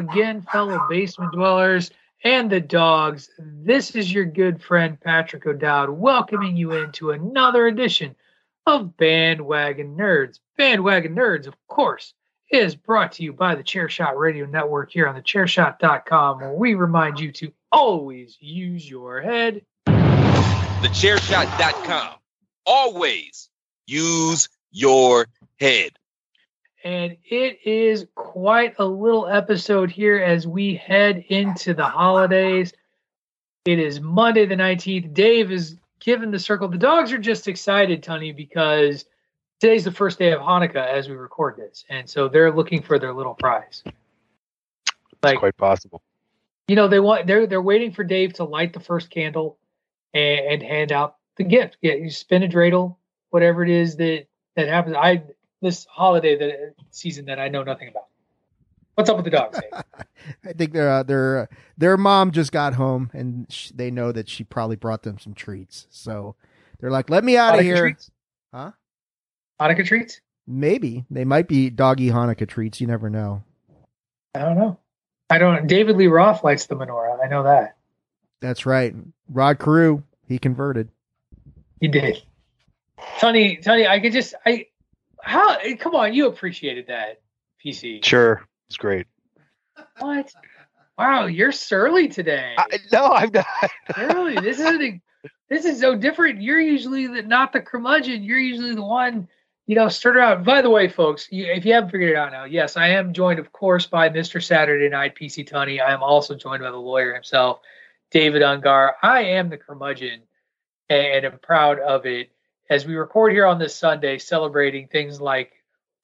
Again, fellow basement dwellers and the dogs. This is your good friend Patrick O'Dowd welcoming you into another edition of Bandwagon Nerds. Bandwagon Nerds, of course, is brought to you by the Chairshot Radio Network here on the chairshot.com, where we remind you to always use your head. Thechairshot.com. Always use your head. And it is quite a little episode here as we head into the holidays. It is Monday the 19th. Dave is given the circle. The dogs are just excited, Tony, because today's the first day of Hanukkah as we record this. And so they're looking for their little prize. It's quite possible. You know, they want they're they're waiting for Dave to light the first candle and, and hand out the gift. Yeah, you spin a dreidel, whatever it is that that happens. I this holiday that season that I know nothing about. What's up with the dogs? I think their uh, their their mom just got home and sh- they know that she probably brought them some treats. So they're like, "Let me out of here." treats? Huh? Hanukkah treats? Maybe they might be doggy Hanukkah treats. You never know. I don't know. I don't. David Lee Roth lights the menorah. I know that That's right. Rod Carew, he converted. he did. Tony, Tony, I could just I how eh, come on, you appreciated that PC. Sure, it's great. What? Wow, you're surly today. I, no, I'm not. Surly. This is a, this is so different. You're usually the, not the curmudgeon. You're usually the one, you know, started out. By the way, folks, you, if you haven't figured it out now, yes, I am joined, of course, by Mr. Saturday Night PC Tony. I am also joined by the lawyer himself, David Ungar. I am the curmudgeon, and I'm proud of it. As we record here on this Sunday, celebrating things like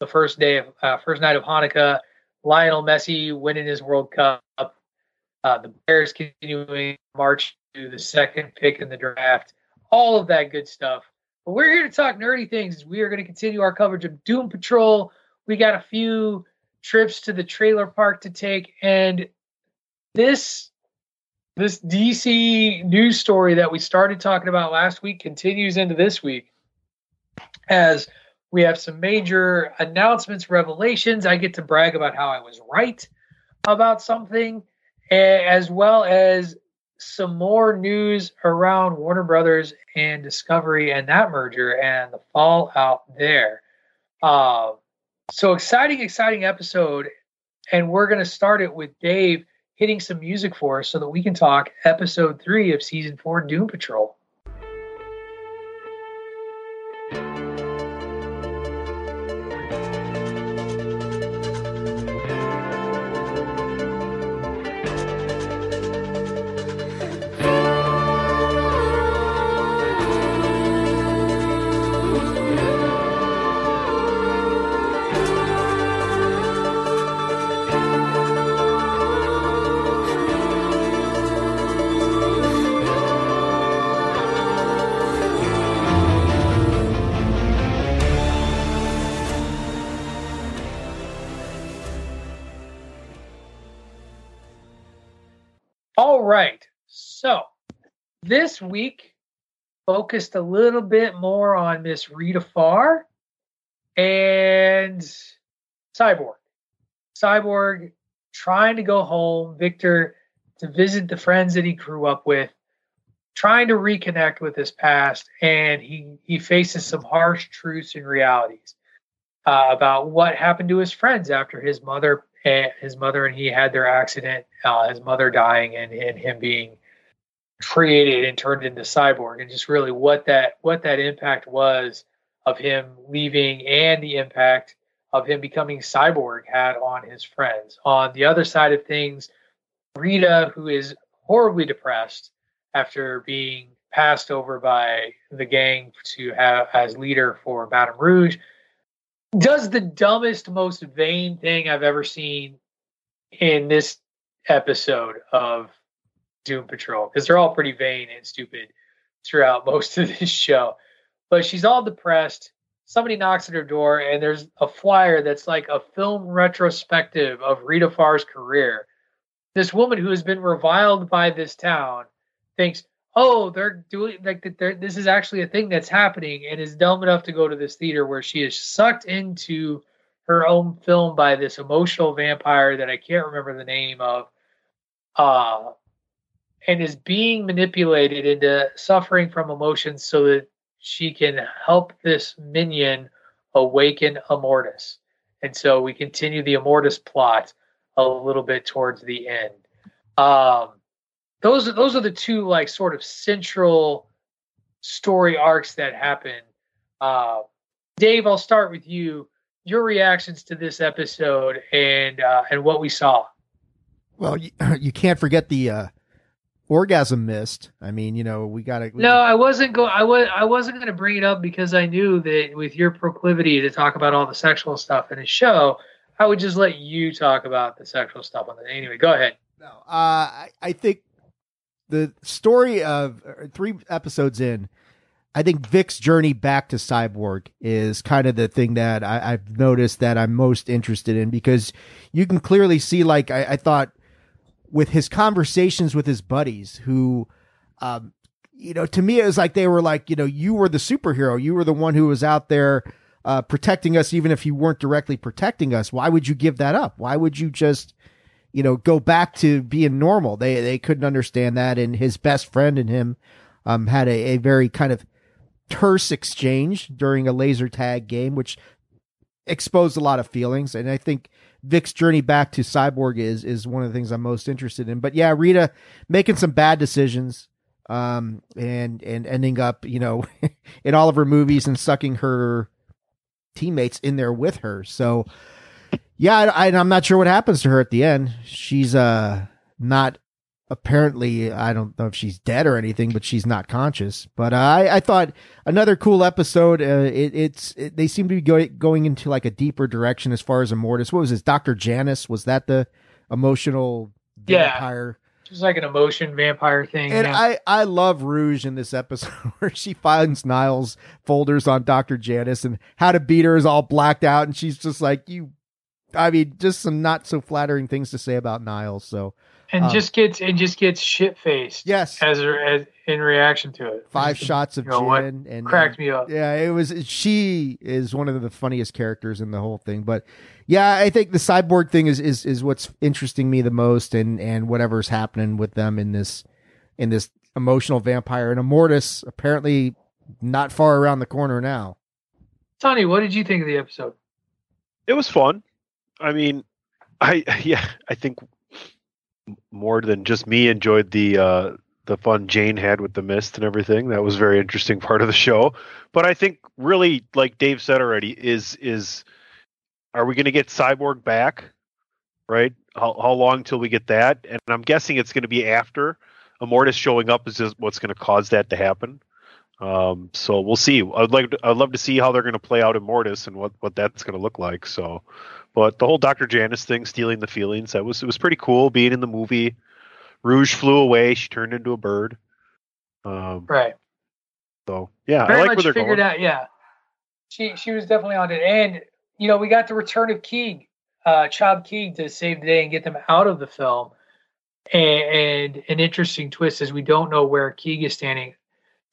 the first day of uh, first night of Hanukkah, Lionel Messi winning his World Cup, uh, the Bears continuing march to the second pick in the draft, all of that good stuff. But we're here to talk nerdy things. We are going to continue our coverage of Doom Patrol. We got a few trips to the trailer park to take, and this this DC news story that we started talking about last week continues into this week as we have some major announcements, revelations. I get to brag about how I was right about something, as well as some more news around Warner Brothers and Discovery and that merger and the fallout there. Uh, so exciting, exciting episode. And we're going to start it with Dave hitting some music for us so that we can talk episode three of season four Doom Patrol. This week focused a little bit more on Miss Rita Farr and Cyborg. Cyborg trying to go home, Victor to visit the friends that he grew up with, trying to reconnect with his past, and he he faces some harsh truths and realities uh, about what happened to his friends after his mother and his mother and he had their accident, uh, his mother dying, and and him being created and turned into cyborg, and just really what that what that impact was of him leaving and the impact of him becoming cyborg had on his friends. On the other side of things, Rita, who is horribly depressed after being passed over by the gang to have as leader for Madame Rouge, does the dumbest, most vain thing I've ever seen in this episode of Doom Patrol because they're all pretty vain and stupid throughout most of this show. But she's all depressed. Somebody knocks at her door, and there's a flyer that's like a film retrospective of Rita Farr's career. This woman who has been reviled by this town thinks, oh, they're doing like they're, this is actually a thing that's happening, and is dumb enough to go to this theater where she is sucked into her own film by this emotional vampire that I can't remember the name of. Uh, and is being manipulated into suffering from emotions so that she can help this minion awaken Immortus. And so we continue the Immortus plot a little bit towards the end. Um, those those are the two like sort of central story arcs that happen. Uh, Dave, I'll start with you. Your reactions to this episode and uh, and what we saw. Well, you, you can't forget the uh, orgasm mist. I mean, you know, we got to. No, I wasn't going. I was. I wasn't going to bring it up because I knew that with your proclivity to talk about all the sexual stuff in a show, I would just let you talk about the sexual stuff on it. Anyway, go ahead. No, uh, I, I think the story of uh, three episodes in. I think Vic's journey back to Cyborg is kind of the thing that I, have noticed that I'm most interested in because you can clearly see, like, I, I thought with his conversations with his buddies who um you know to me it was like they were like you know you were the superhero. You were the one who was out there uh protecting us even if you weren't directly protecting us. Why would you give that up? Why would you just you know go back to being normal? They they couldn't understand that. And his best friend and him um had a, a very kind of terse exchange during a laser tag game which exposed a lot of feelings. And i think Vic's journey back to Cyborg is is one of the things I'm most interested in. But yeah, Rita making some bad decisions, um, and and ending up, you know, in all of her movies and sucking her teammates in there with her. So yeah, I, I'm not sure what happens to her at the end. She's uh not apparently I don't know if she's dead or anything, but she's not conscious. But uh, I, I thought another cool episode. Uh, it, it's it, they seem to be go, going into like a deeper direction as far as Immortus. What was this? Doctor Janus was that the emotional vampire? Yeah. Just like an emotion vampire thing. And yeah. I, I love Rouge in this episode where she finds Niles folders on Dr. Janus and how to beat her is all blacked out. And she's just like, you, I mean, just some not so flattering things to say about Niles. So and um, just gets and just gets shit faced. Yes, as, as in reaction to it. Five shots of you know gin what? and cracked me up. Yeah, it was. She is one of the funniest characters in the whole thing. But yeah, I think the cyborg thing is is is what's interesting me the most, and and whatever's happening with them in this in this emotional vampire and Immortus apparently not far around the corner now. Tony, what did you think of the episode? It was fun. I mean, I yeah, I think more than just me enjoyed the uh, the fun Jane had with the mist and everything. That was very interesting part of the show. But I think really, like Dave said already, is is are we going to get Cyborg back? Right? How how long till we get that? And I'm guessing it's going to be after Immortus showing up is just what's going to cause that to happen. Um, so we'll see. I'd like to, I'd love to see how they're going to play out Immortus and what what that's going to look like. So but the whole Dr. Janus thing, stealing the feelings, that was it was pretty cool. Being in the movie, Rouge flew away. She turned into a bird. Um, right. So yeah, Very I like much where they're figured going. out. Yeah, she she was definitely on it, and you know we got the return of Keeg, uh, Child Keeg, to save the day and get them out of the film. and, and an interesting twist is we don't know where Keeg is standing.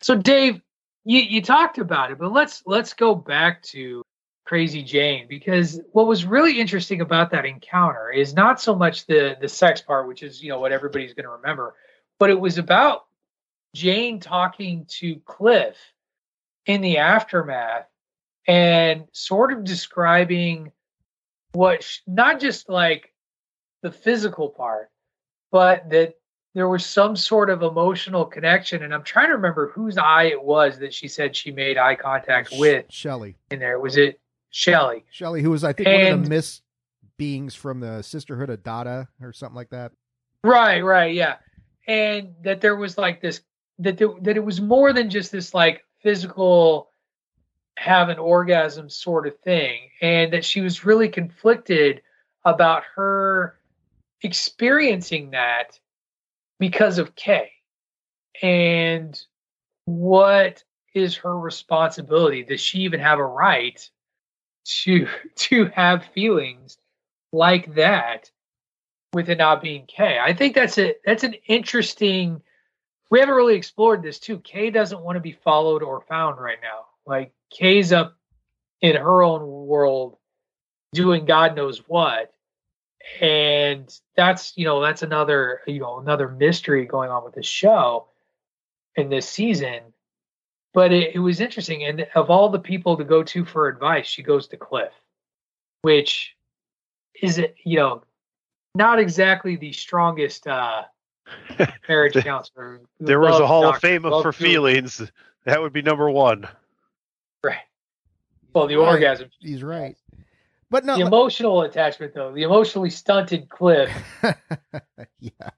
So Dave, you, you talked about it, but let's let's go back to Crazy Jane because what was really interesting about that encounter is not so much the the sex part, which is you know what everybody's going to remember, but it was about Jane talking to Cliff in the aftermath and sort of describing what not just like the physical part, but that there was some sort of emotional connection. And I'm trying to remember whose eye it was that she said she made eye contact with Shelly. in there. Was it Shelly? Shelly, who was I think one of the Miss beings from the Sisterhood of Dada or something like that. Right, right, yeah. And that there was like this that there, that it was more than just this like physical have an orgasm sort of thing and that she was really conflicted about her experiencing that because of Kay. And what is her responsibility? Does she even have a right to to have feelings like that with it not being Kay? I think that's a that's an interesting we haven't really explored this too. Kay doesn't want to be followed or found right now. Like Kay's up in her own world doing God knows what. And that's you know, that's another you know, another mystery going on with the show in this season. But it, it was interesting. And of all the people to go to for advice, she goes to Cliff, which is it, you know, not exactly the strongest uh marriage counselor. There was a loves Hall of Fame loves for doing- feelings. That would be number one. Right. Well, the Right. orgasm. He's right. But no, The emotional attachment, though, the emotionally stunted Cliff. yeah.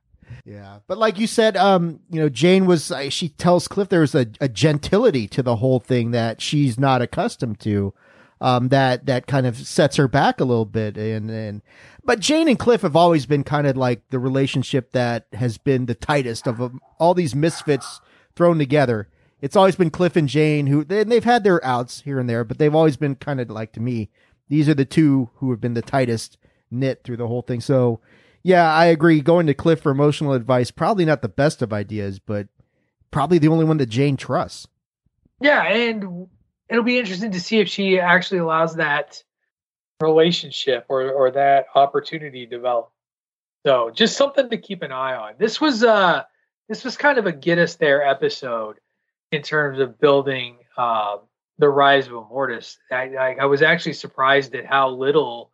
Yeah. But like you said, um, you know, Jane was, uh, she tells Cliff there's a, a gentility to the whole thing that she's not accustomed to. Um, that, that kind of sets her back a little bit. And, and, but Jane and Cliff have always been kind of like the relationship that has been the tightest of um, all these misfits thrown together. It's always been Cliff and Jane who, they, they've had their outs here and there, but they've always been kind of like to me, these are the two who have been the tightest knit through the whole thing. So, yeah, I agree. Going to Cliff for emotional advice, probably not the best of ideas, but probably the only one that Jane trusts. Yeah, and it'll be interesting to see if she actually allows that relationship or or that opportunity develop. So just something to keep an eye on. This was uh this was kind of a get us there episode in terms of building uh, the rise of Immortus. I, I, I was actually surprised at how little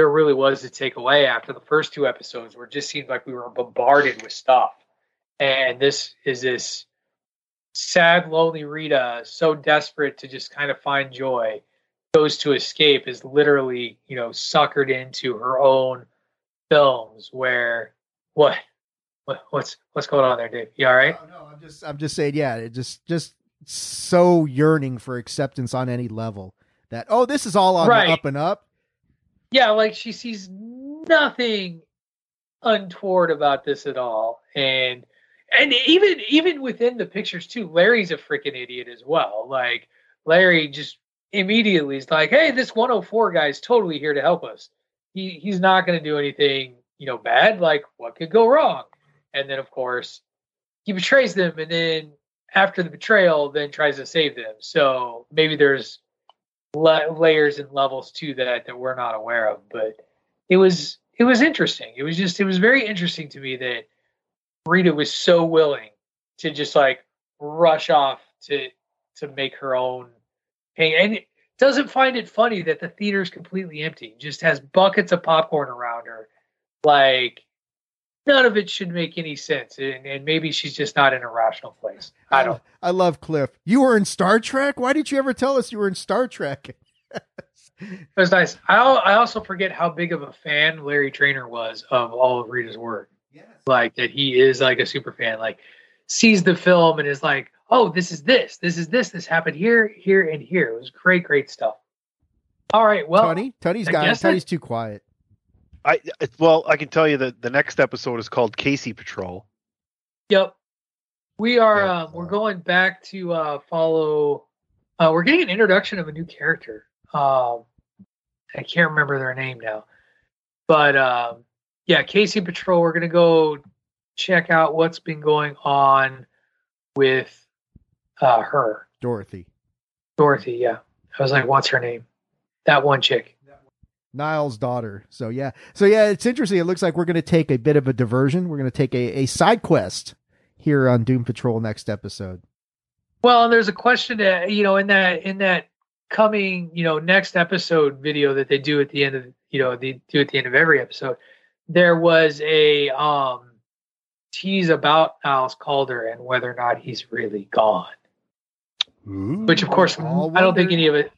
there really was to take away after the first two episodes, where it just seemed like we were bombarded with stuff. And this is this sad, lonely Rita, so desperate to just kind of find joy, goes to escape, is literally, you know, suckered into her own films where what what what's what's going on there, Dave? You all right? Oh, no, I'm just, I'm just saying, yeah, it just, just so yearning for acceptance on any level that, oh, this is all on Right. the up and up. Yeah, like she sees nothing untoward about this at all. And and even even within the pictures too, Larry's a freaking idiot as well. Like Larry just immediately is like, "Hey, this 104 guy is totally here to help us. He he's not going to do anything, you know, bad. Like what could go wrong?" And then of course, he betrays them and then after the betrayal then tries to save them. So maybe there's la- layers and levels to that that we're not aware of, but it was it was interesting. It was just it was very interesting to me that Rita was so willing to just like rush off to to make her own pain and doesn't find it funny that the theater is completely empty. Just has buckets of popcorn around her. Like none of it should make any sense. And, and maybe she's just not in a rational place. I don't I love Cliff. You were in Star Trek? Why didn't you ever tell us you were in Star Trek? It was nice. I I also forget how big of a fan Larry Trainor was of all of Rita's work. Yes. Like that he is like a super fan. Like sees the film and is like, oh, this is this, this is this, this happened here, here, and here. It was great, great stuff. All right, well, Tony? Tony's I got Tony's too quiet. I well, I can tell you that the next episode is called Casey Patrol. Yep. We are Yeah. um, we're going back to uh, follow. Uh, we're getting an introduction of a new character. Um, I can't remember their name now, but um, yeah, Casey Patrol. We're gonna go check out what's been going on with uh, her, Dorothy. Dorothy. Yeah, I was like, what's her name? That one chick. Niles' daughter. So yeah. So yeah, it's interesting. It looks like we're going to take a bit of a diversion. We're going to take a, a side quest here on Doom Patrol next episode. Well, and there's a question that you know in that in that coming you know next episode video that they do at the end of you know they do at the end of every episode. There was a um tease about Niles Caulder and whether or not he's really gone. Which of course I don't think any of it.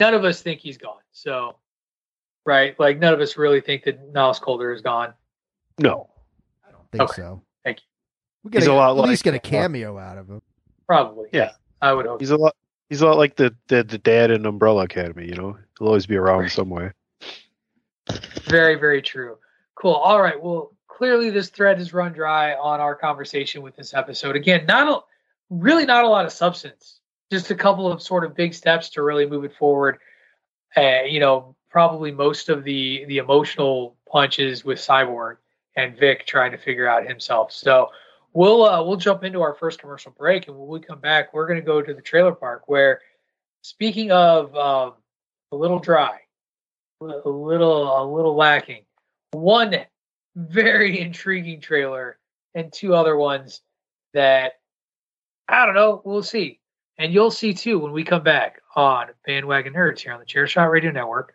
None of us think he's gone. So, right, like none of us really think that Niles Caulder is gone. No. I don't think Okay. so. Thank you. We get He's a, a lot at like- least get a cameo out of him. Probably. Yeah. I would hope. He's a lot. He's a lot like the, the the dad in Umbrella Academy. You know, he'll always be around Right. some way. Very, very true. Cool. All right. Well, clearly this thread has run dry on our conversation with this episode. Again, not a, really not a lot of substance. Just a couple of sort of big steps to really move it forward. Uh, you know, probably most of the the emotional punches with Cyborg and Vic trying to figure out himself. So we'll uh, we'll jump into our first commercial break, and when we come back, we're going to go to the trailer park. Where, speaking of um, a little dry, a little a little lacking. One very intriguing trailer and two other ones that I don't know. We'll see, and you'll see too when we come back on Bandwagon Nerds here on the Chairshot Radio Network,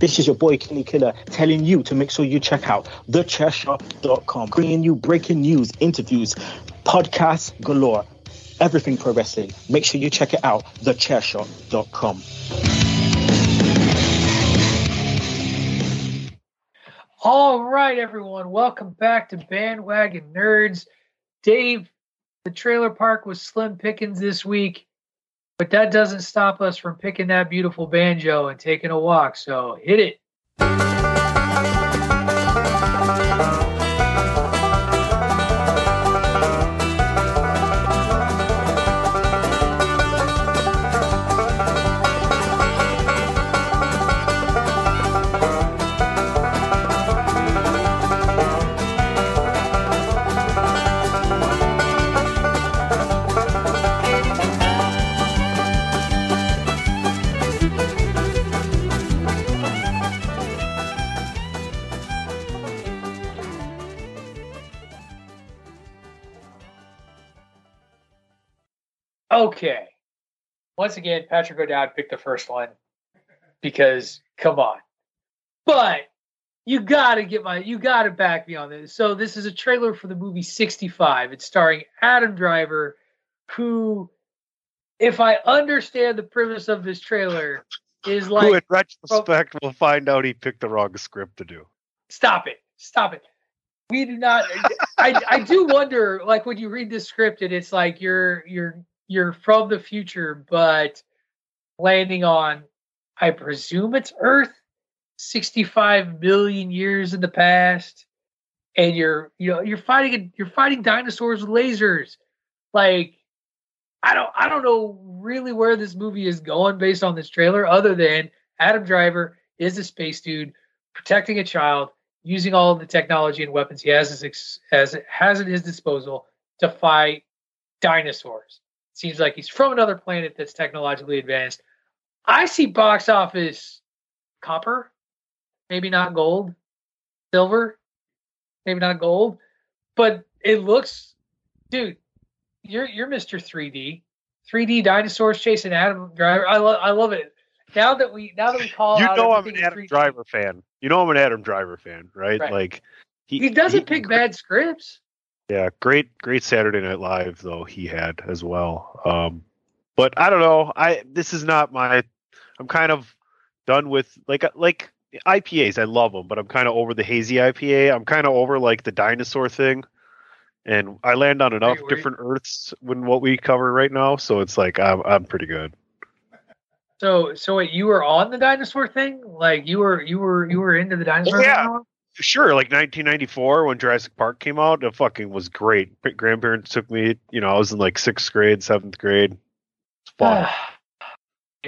This is your boy Kenny Killer telling you to make sure you check out thechairshot.com, bringing you breaking news, interviews, podcasts galore, everything pro wrestling. Make sure you check it out, thechairshot.com. All right, everyone, welcome back to Bandwagon Nerds. Dave, the trailer park was slim pickings this week, but that doesn't stop us from picking that beautiful banjo and taking a walk. So hit it. Okay. Once again, Patrick O'Dowd picked the first one because come on. But you gotta get my you gotta back me on this. So this is a trailer for the movie 65. It's starring Adam Driver, who, if I understand the premise of this trailer, is Who, like in retrospect, will find out he picked the wrong script to do. stop it stop it we do not i i do wonder like when you read this script and it's like you're you're you're from the future but landing on i presume it's earth 65 million years in the past and you're you know you're fighting you're fighting dinosaurs with lasers like i don't i don't know really where this movie is going based on this trailer other than adam driver is a space dude protecting a child using all the technology and weapons he has his has has at his disposal to fight dinosaurs. Seems like he's from another planet that's technologically advanced. I see box office copper, maybe not gold, silver, maybe not gold, but it looks, dude. You're you're Mr. 3D, 3D dinosaurs chasing Adam Driver. I love I love it. Now that we now that we call you know I'm an Adam 3D Driver fan. You know I'm an Adam Driver fan, right? Right. Like He doesn't pick bad scripts. Yeah, great, great Saturday Night Live though he had as well. Um, but I don't know. I this is not my. I'm kind of done with like like IPAs. I love them, but I'm kind of over the hazy IPA. I'm kind of over like the dinosaur thing, and I land on enough different Earths when what we cover right now. So it's like I'm I'm pretty good. So so wait, you were on the dinosaur thing? Like you were you were you were into the dinosaur Yeah. thing? Sure, like 1994 when Jurassic Park came out, it fucking was great. Great Grandparents took me. You know, I was in like sixth grade, seventh grade. It's fun.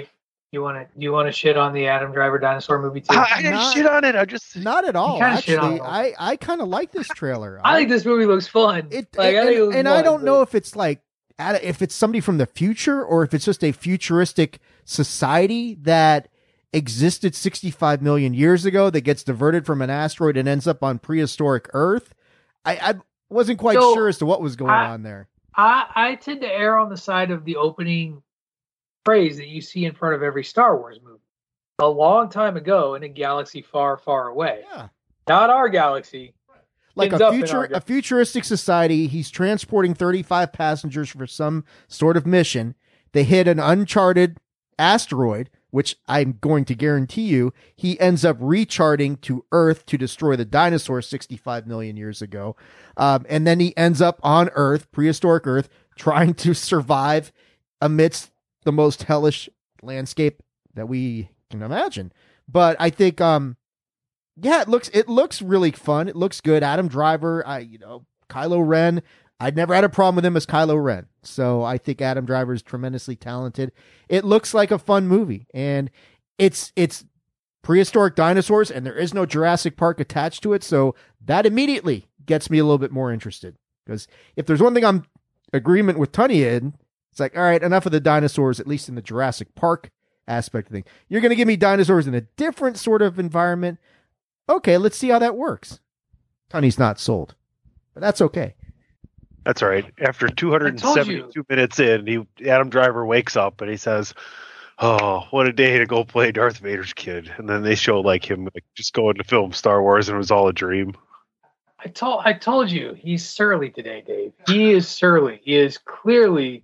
you want to you want to shit on the Adam Driver dinosaur movie too? I, I didn't Not- shit on it. I just Not at all. kinda shit on Actually. I I kind of like this trailer. I think this movie looks fun. it, like, I and, think it looks and I don't know if it's like if it's somebody from the future or if it's just a futuristic society that existed 65 million years ago that gets diverted from an asteroid and ends up on prehistoric Earth. I, I wasn't quite So, sure as to what was going I- on there. I I tend to err on the side of the opening phrase that you see in front of every Star Wars movie. A long time ago in a galaxy far, far away. Yeah. Not our galaxy. like a future a futuristic society. He's transporting 35 passengers for some sort of mission. They hit an uncharted asteroid, which I'm going to guarantee you he ends up recharting to Earth to destroy the dinosaurs 65 million years ago. Um, and then he ends up on Earth, prehistoric Earth, trying to survive amidst the most hellish landscape that we can imagine. But I think um yeah, it looks it looks really fun. It looks good. Adam Driver, I you know, Kylo Ren. I'd never had a problem with him as Kylo Ren. So I think Adam Driver is tremendously talented. It looks like a fun movie and it's it's prehistoric dinosaurs and there is no Jurassic Park attached to it, so that immediately gets me a little bit more interested. Because if there's one thing I'm agreement with Tunney in, it's like, all right, enough of the dinosaurs, at least in the Jurassic Park aspect of thing. You're gonna give me dinosaurs in a different sort of environment okay, let's see how that works. Tony's not sold, but that's okay. That's all right. After 272 minutes in, he Adam Driver wakes up and he says, "Oh, what a day to go play Darth Vader's kid." And then they show like him like, just going to film Star Wars, and it was all a dream. I told I told you he's surly today, Dave. He is surly. He is clearly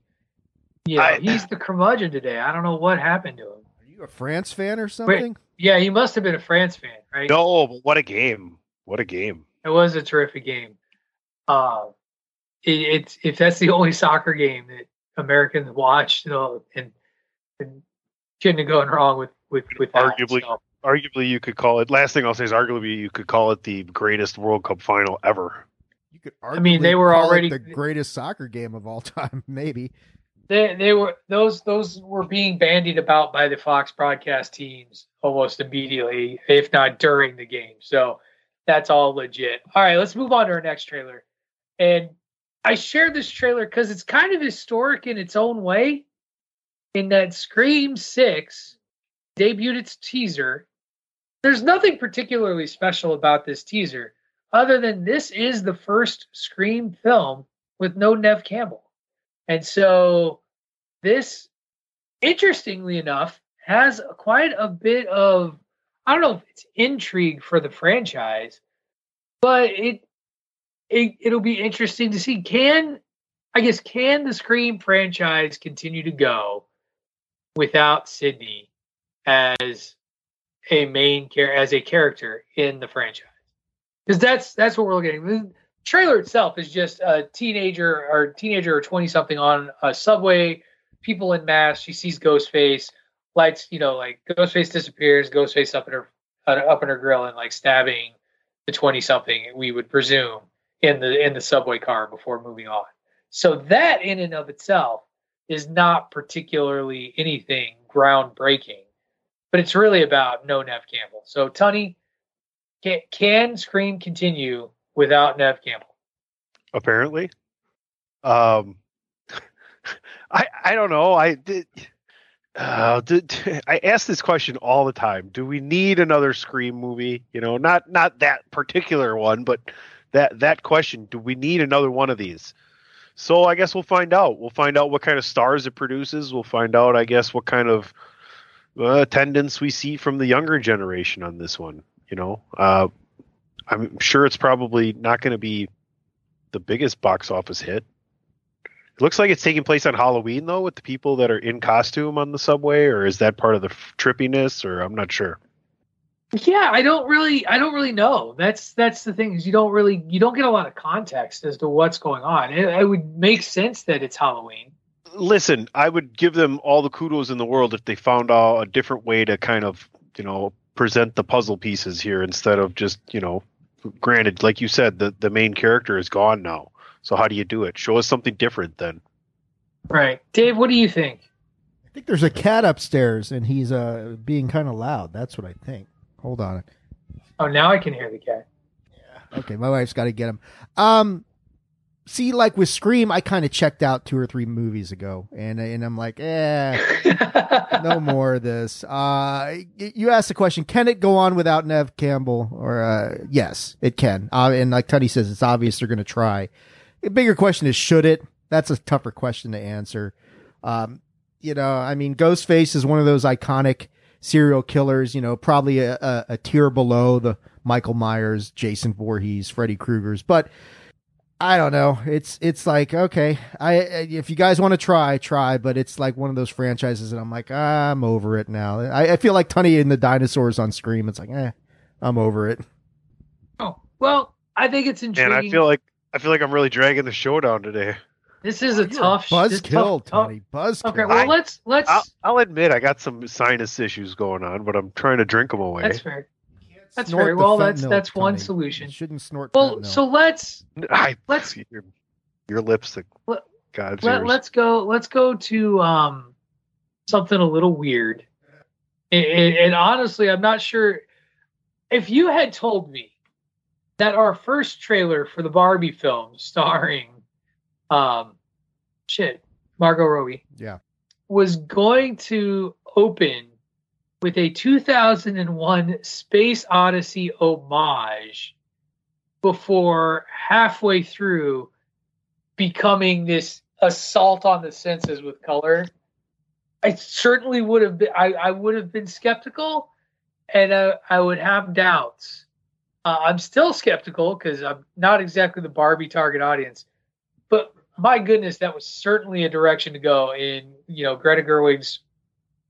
yeah, I- he's the curmudgeon today. I don't know what happened to him. Are you a France fan or something? Yeah, he must have been a France fan, right? No, but what a game! What a game! It was a terrific game. Uh, it, it's if that's the only soccer game that Americans watch, you know, and, and couldn't have gone wrong with with with that. Arguably. So, Arguably, you could call it. Last thing I'll say is, arguably, you could call it the greatest World Cup final ever. You could I mean, they were already- the greatest soccer game of all time, maybe. they they were those those were being bandied about by the Fox broadcast teams almost immediately, if not during the game. So that's all legit. All right, let's move on to our next trailer. And I share this trailer because it's kind of historic in its own way. In that Scream Six debuted its teaser. There's nothing particularly special about this teaser, other than this is the first Scream film with no Nev Campbell. And so this, interestingly enough, has quite a bit of I don't know if it's intrigue for the franchise, but it it it'll be interesting to see can I guess can the Scream franchise continue to go without Sidney as a main care as a character in the franchise? Because that's that's what we're looking at. The trailer itself is just a teenager or teenager or twenty something on a subway, people in masks. She sees Ghostface, lights, you know, like Ghostface disappears, Ghostface up in her up in her grill and like stabbing the twenty something. We would presume in the in the subway car before moving on. So that in and of itself is not particularly anything groundbreaking, but it's really about no Nev Campbell. So Tunney, can, can Scream continue without Nev Campbell? apparently. Um, I I don't know. I did. Uh, did, I ask this question all the time. Do we need another Scream movie? You know, not not that particular one, but that that question. Do we need another one of these? So I guess we'll find out. We'll find out what kind of stars it produces. We'll find out, I guess, what kind of uh, attendance we see from the younger generation on this one. You know, uh, I'm sure it's probably not going to be the biggest box office hit. It looks like it's taking place on Halloween though, with the people that are in costume on the subway, or is that part of the f- trippiness? Or I'm not sure. Yeah, I don't really, I don't really know. That's that's the thing is you don't really, you don't get a lot of context as to what's going on. It, it would make sense that it's Halloween. Listen, I would give them all the kudos in the world if they found out a different way to kind of, you know, present the puzzle pieces here instead of just, you know, granted, like you said, the the main character is gone now. So how do you do it? Show us something different then. Right, Dave. What do you think? I think there's a cat upstairs, and he's uh being kind of loud. That's what I think. Hold on. Oh, now I can hear the cat. Yeah. Okay, my wife's got to get him. Um, see, like with Scream, I kind of checked out two or three movies ago, and and I'm like, eh, no more of this. Uh, you asked the question, can it go on without Nev Campbell? Or uh, yes, it can. Uh, and like Tony says, it's obvious they're going to try. The bigger question is, should it? That's a tougher question to answer. Um, you know, I mean, Ghostface is one of those iconic serial killers. You know, probably a, a, a tier below the Michael Myers, Jason Voorhees, Freddy Krueger's, but. I don't know. It's it's like okay, I if you guys want to try, try, but it's like one of those franchises that I'm like ah, I'm over it now. I, I feel like Tunny and the dinosaurs on Scream. It's like eh, I'm over it. oh, well, I think it's intriguing. And I feel like I feel like I'm really dragging the show down today. This is a tough this Buzzkill, tough- tough- Tony. Buzzkill. Okay, well, I- let's let's. I'll, I'll admit I got some sinus issues going on, but I'm trying to drink them away. that's fair. That's Snort very well. That's fentanyl, that's one Tony. solution. You shouldn't snort. Well, fentanyl. so let's I, Let's- your, your lipstick. Let- God's let, ears. let's go let's go to um something a little weird and, and, and honestly i'm not sure if you had told me that our first trailer for the barbie film starring um shit margot robbie. Yeah, was going to open with a 2001 space odyssey homage before halfway through becoming this assault on the senses with color. I certainly would have been i, I would have been skeptical and uh, i would have doubts. Uh, i'm still skeptical because i'm not exactly the barbie target audience my goodness that was certainly a direction to go in you know greta gerwig's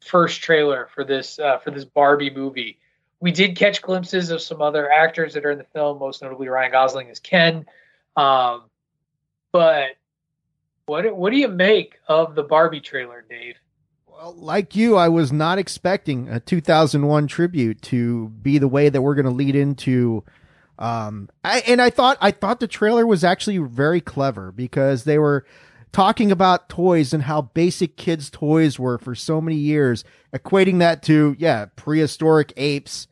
first trailer for this uh, for this barbie movie we did catch glimpses of some other actors that are in the film most notably ryan gosling as ken um, but what what do you make of the Barbie trailer, Dave? well, like you, I was not expecting a 2001 tribute to be the way that we're going to lead into. Um, I, and I thought I thought the trailer was actually very clever because they were talking about toys and how basic kids' toys were for so many years, equating that to yeah prehistoric apes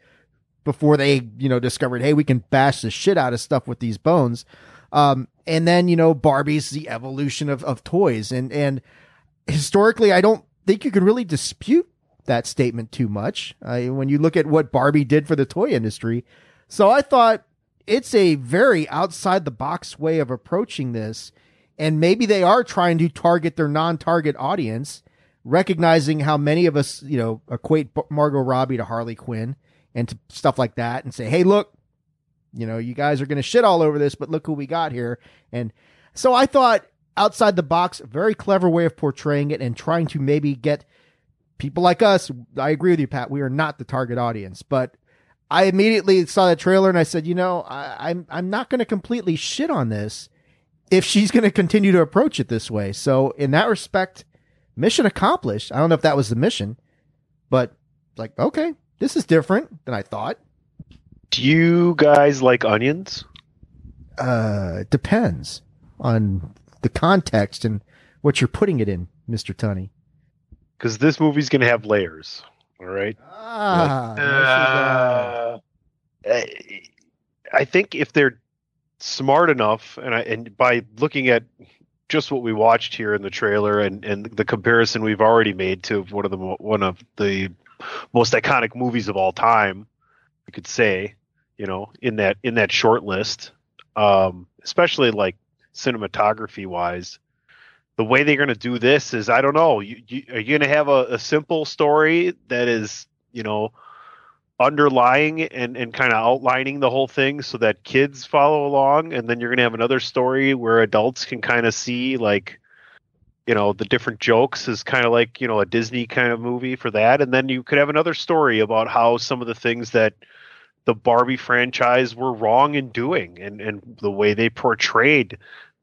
before they you know discovered hey we can bash the shit out of stuff with these bones. Um, and then you know Barbie's the evolution of of toys and and historically I don't think you can really dispute that statement too much uh, when you look at what Barbie did for the toy industry. So I thought it's a very outside the box way of approaching this. And maybe they are trying to target their non target audience, recognizing how many of us, you know, equate Margot Robbie to Harley Quinn and to stuff like that and say, hey, look, you know, you guys are going to shit all over this, but look who we got here. And so I thought outside the box, very clever way of portraying it and trying to maybe get people like us. I agree with you, Pat. We are not the target audience, but I immediately saw that trailer and I said, you know, I, I'm I'm not going to completely shit on this if she's going to continue to approach it this way. So in that respect, mission accomplished. I don't know if that was the mission, but like, okay, this is different than I thought. Do you guys like onions? Uh, it depends on the context and what you're putting it in, Mister Tunney. Because this movie's going to have layers. All right. Ah, Uh, I- I think if they're smart enough, and I, and by looking at just what we watched here in the trailer and, and the comparison we've already made to one of the one of the most iconic movies of all time, you could say, you know, in that in that short list, um, especially like cinematography wise, the way they're going to do this is I don't know. You, you, are you going to have a, a simple story that is, you know, underlying and, and kind of outlining the whole thing so that kids follow along and then you're going to have another story where adults can kind of see like you know the different jokes is kind of like you know a disney kind of movie for that and then you could have another story about how some of the things that the barbie franchise were wrong in doing and and the way they portrayed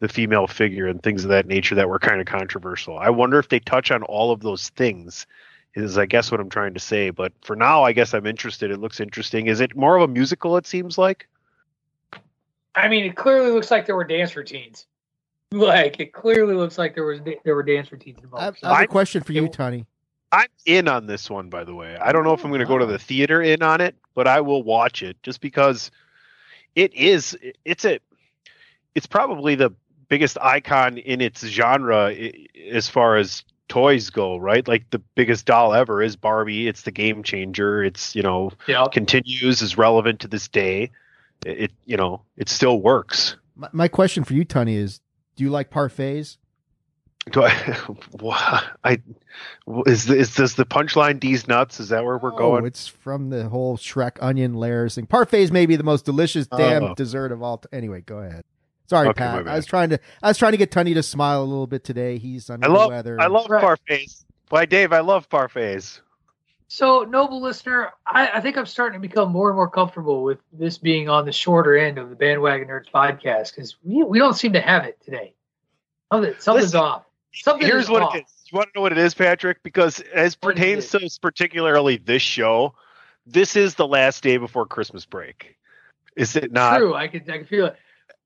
the female figure and things of that nature that were kind of controversial i wonder if they touch on all of those things is I guess what I'm trying to say. But for now, I guess I'm interested. It looks interesting. Is it more of a musical? It seems like. I mean, it clearly looks like there were dance routines. Like it clearly looks like there was there were dance routines I involved. have, So I have a I- question for you, it- Tony. I'm in on this one, by the way. I don't know if I'm going to go to the oh. theater in on it, but I will watch it just because it is. It's a. It's probably the biggest icon in its genre i- as far as toys go, right? Like the biggest doll ever is Barbie. It's the game changer. It's you know yeah, continues is relevant to this day. It, it you know it still works. My, my question for you, Tony, is: Do you like parfaits? Do I? wha- I is the, is does the punchline D's nuts? Is that where we're Oh, going? it's from the whole Shrek onion layers thing. Parfaits may be the most delicious damn Oh. dessert of all. T- anyway, go ahead. Sorry, Okay, Pat. I was trying to. I was trying to get Tony to smile a little bit today. He's under I the love weather. I love Right. parfaits. Why, Dave? I love parfaits. So, noble listener, I, I think I'm starting to become more and more comfortable with this being on the shorter end of the Bandwagon Nerds podcast because we, we don't seem to have it today. Something, something's Listen, off. Something Here's is what off. it is. You want to know what it is, Patrick? Because as What is pertains to particularly this show, this is the last day before Christmas break. Is it not? True, I can I can feel it.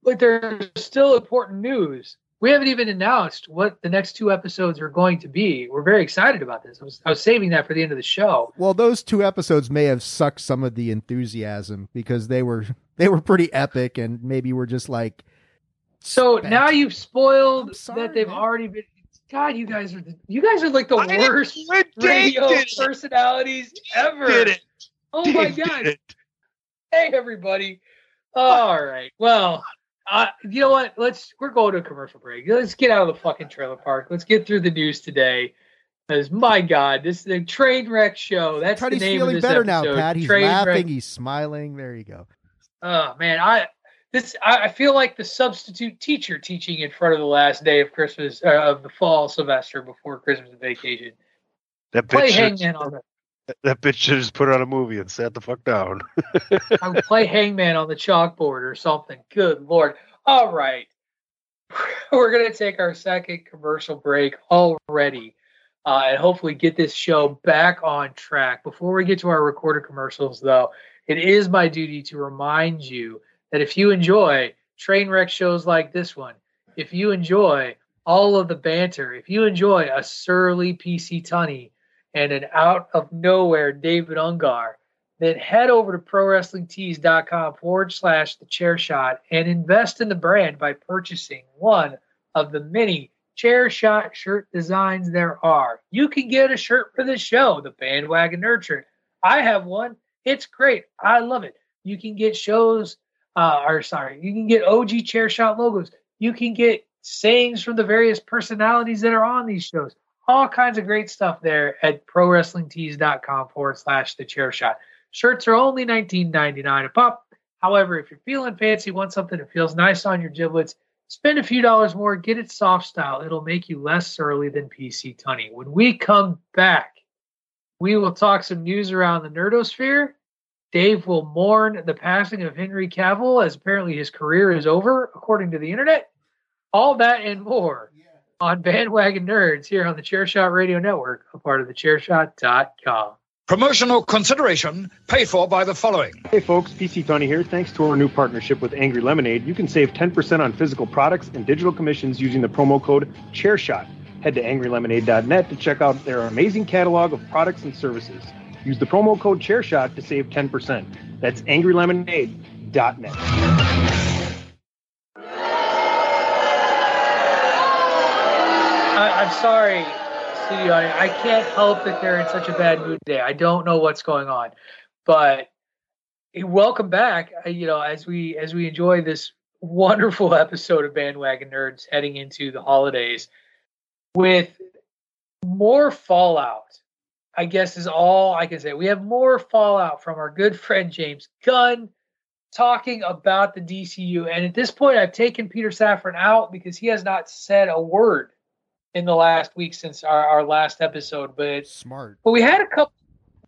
But there's still important news. We haven't even announced what the next two episodes are going to be. We're very excited about this. I was, I was saving that for the end of the show. Well, those two episodes may have sucked some of the enthusiasm because they were they were pretty epic, and maybe we're just like. So spent. now you've spoiled sorry, that they've man. already been. God, you guys are the, you guys are like the I worst do radio did it. personalities ever. Did it. Oh my god! Hey everybody. All right. Well, uh, you know what? Let's we're going to a commercial break. Let's get out of the fucking trailer park. Let's get through the news today. Because my God, this is the train wreck show. That's Tony's the name feeling of this better episode. now, Pat. He's Train laughing. wreck. He's smiling. There you go. Oh man, I this I, I feel like the substitute teacher teaching in front of the last day of Christmas uh, of the fall semester before Christmas vacation. That Play bitch, should, Hangman on the that bitch should just put on a movie and sat the fuck down. I would play Hangman on the chalkboard or something. Good lord. All right. We're going to take our second commercial break already uh, and hopefully get this show back on track. Before we get to our recorded commercials, though, it is my duty to remind you that if you enjoy train wreck shows like this one, if you enjoy all of the banter, if you enjoy a surly PC Tony and an out of nowhere David Ungar, then head over to prowrestlingtees.com forward slash the chair shot and invest in the brand by purchasing one of the many chair shot shirt designs there are. You can get a shirt for the show, the bandwagon nerd. I have one. It's great. I love it. You can get shows, uh, or sorry, you can get OG chair shot logos. You can get sayings from the various personalities that are on these shows. All kinds of great stuff there at prowrestlingtees.com forward slash the chair shot. Shirts are only $19.99 a pop. However, if you're feeling fancy, want something that feels nice on your giblets, spend a few dollars more, get it soft style. It'll make you less surly than PC Tony. When we come back, we will talk some news around the nerdosphere. Dave will mourn the passing of Henry Cavill as apparently his career is over, according to the internet. All that and more on Bandwagon Nerds here on the Chairshot Radio Network, a part of the Chairshot.com. Promotional consideration paid for by the following. Hey folks, PC Tony here. Thanks to our new partnership with Angry Lemonade, you can save 10% on physical products and digital commissions using the promo code ChairShot. Head to angrylemonade.net to check out their amazing catalog of products and services. Use the promo code ChairShot to save 10%. That's angrylemonade.net. I, I'm sorry, studio. I can't help that they're in such a bad mood today. I don't know what's going on, but eh, welcome back. You know, as we as we enjoy this wonderful episode of Bandwagon Nerds heading into the holidays with more fallout I guess, is all I can say. We have more fallout from our good friend James Gunn talking about the DCU. And at this point, I've taken Peter Safran out because he has not said a word in the last week since our, our last episode. But Smart. but we had a couple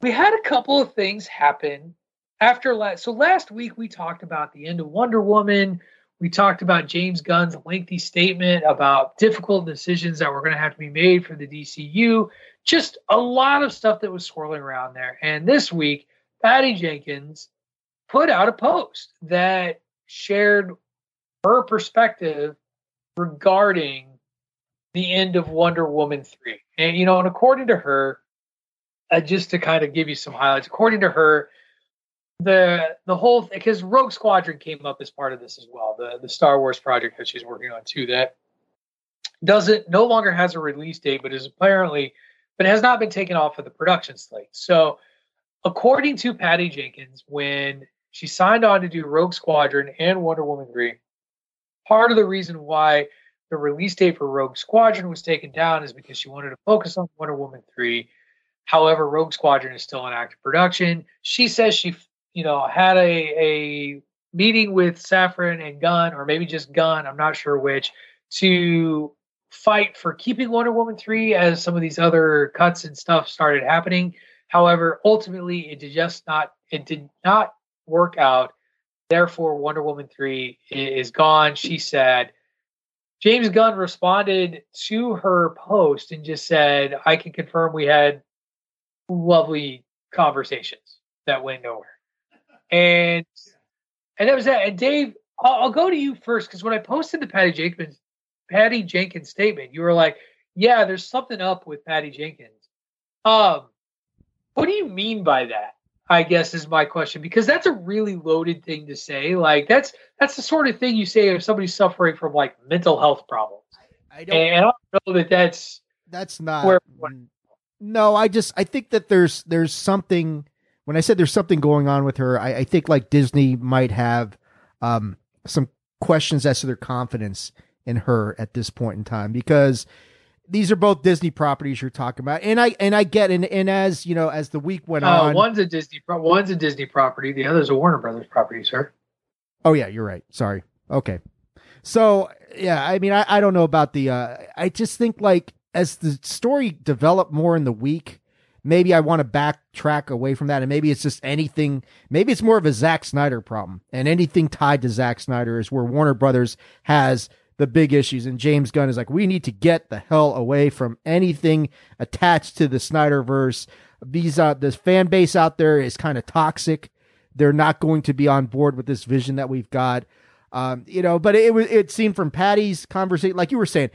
we had a couple of things happen after last so last week we talked about the end of Wonder Woman. We talked about James Gunn's lengthy statement about difficult decisions that were going to have to be made for the DCU. Just a lot of stuff that was swirling around there. And this week, Patty Jenkins put out a post that shared her perspective regarding the end of Wonder Woman 3. And, you know, and according to her, uh, just to kind of give you some highlights, according to her, the the whole because Rogue Squadron came up as part of this as well, the the Star Wars project that she's working on too. That doesn't no longer has a release date, but is apparently but has not been taken off of the production slate. So, according to Patty Jenkins, when she signed on to do Rogue Squadron and Wonder Woman three, part of the reason why the release date for Rogue Squadron was taken down is because she wanted to focus on Wonder Woman 3. However, Rogue Squadron is still in active production. She says she, you know, had a, a meeting with Safran and Gunn, or maybe just Gunn, I'm not sure which, to fight for keeping Wonder Woman 3 as some of these other cuts and stuff started happening. However, ultimately it did just not it did not work out. Therefore, Wonder Woman 3 is gone. She said James Gunn responded to her post and just said, I can confirm we had lovely conversations that went nowhere. And and that was that. And Dave, I'll, I'll go to you first because when I posted the Patty Jenkins Patty Jenkins statement, you were like, "Yeah, there's something up with Patty Jenkins." Um, what do you mean by that? I guess is my question because that's a really loaded thing to say. Like that's that's the sort of thing you say if somebody's suffering from like mental health problems. I don't. And I don't know that that's that's not. where- no, I just I think that there's there's something. When I said there's something going on with her, I, I think like Disney might have um, some questions as to their confidence in her at this point in time because these are both Disney properties you're talking about, and I and I get and and as you know as the week went uh, on, one's a Disney pro- one's a Disney property, the other's a Warner Brothers property, sir. Oh yeah, you're right. Sorry. Okay. So yeah, I mean, I, I don't know about the. Uh, I just think like as the story developed more in the week, maybe I want to backtrack away from that, and maybe it's just anything. Maybe it's more of a Zack Snyder problem, and anything tied to Zack Snyder is where Warner Brothers has the big issues, and James Gunn is like, we need to get the hell away from anything attached to the Snyderverse. These uh, this fan base out there is kind of toxic they're not going to be on board with this vision that we've got. Um, you know, but it was it seemed from Patty's conversation, like you were saying,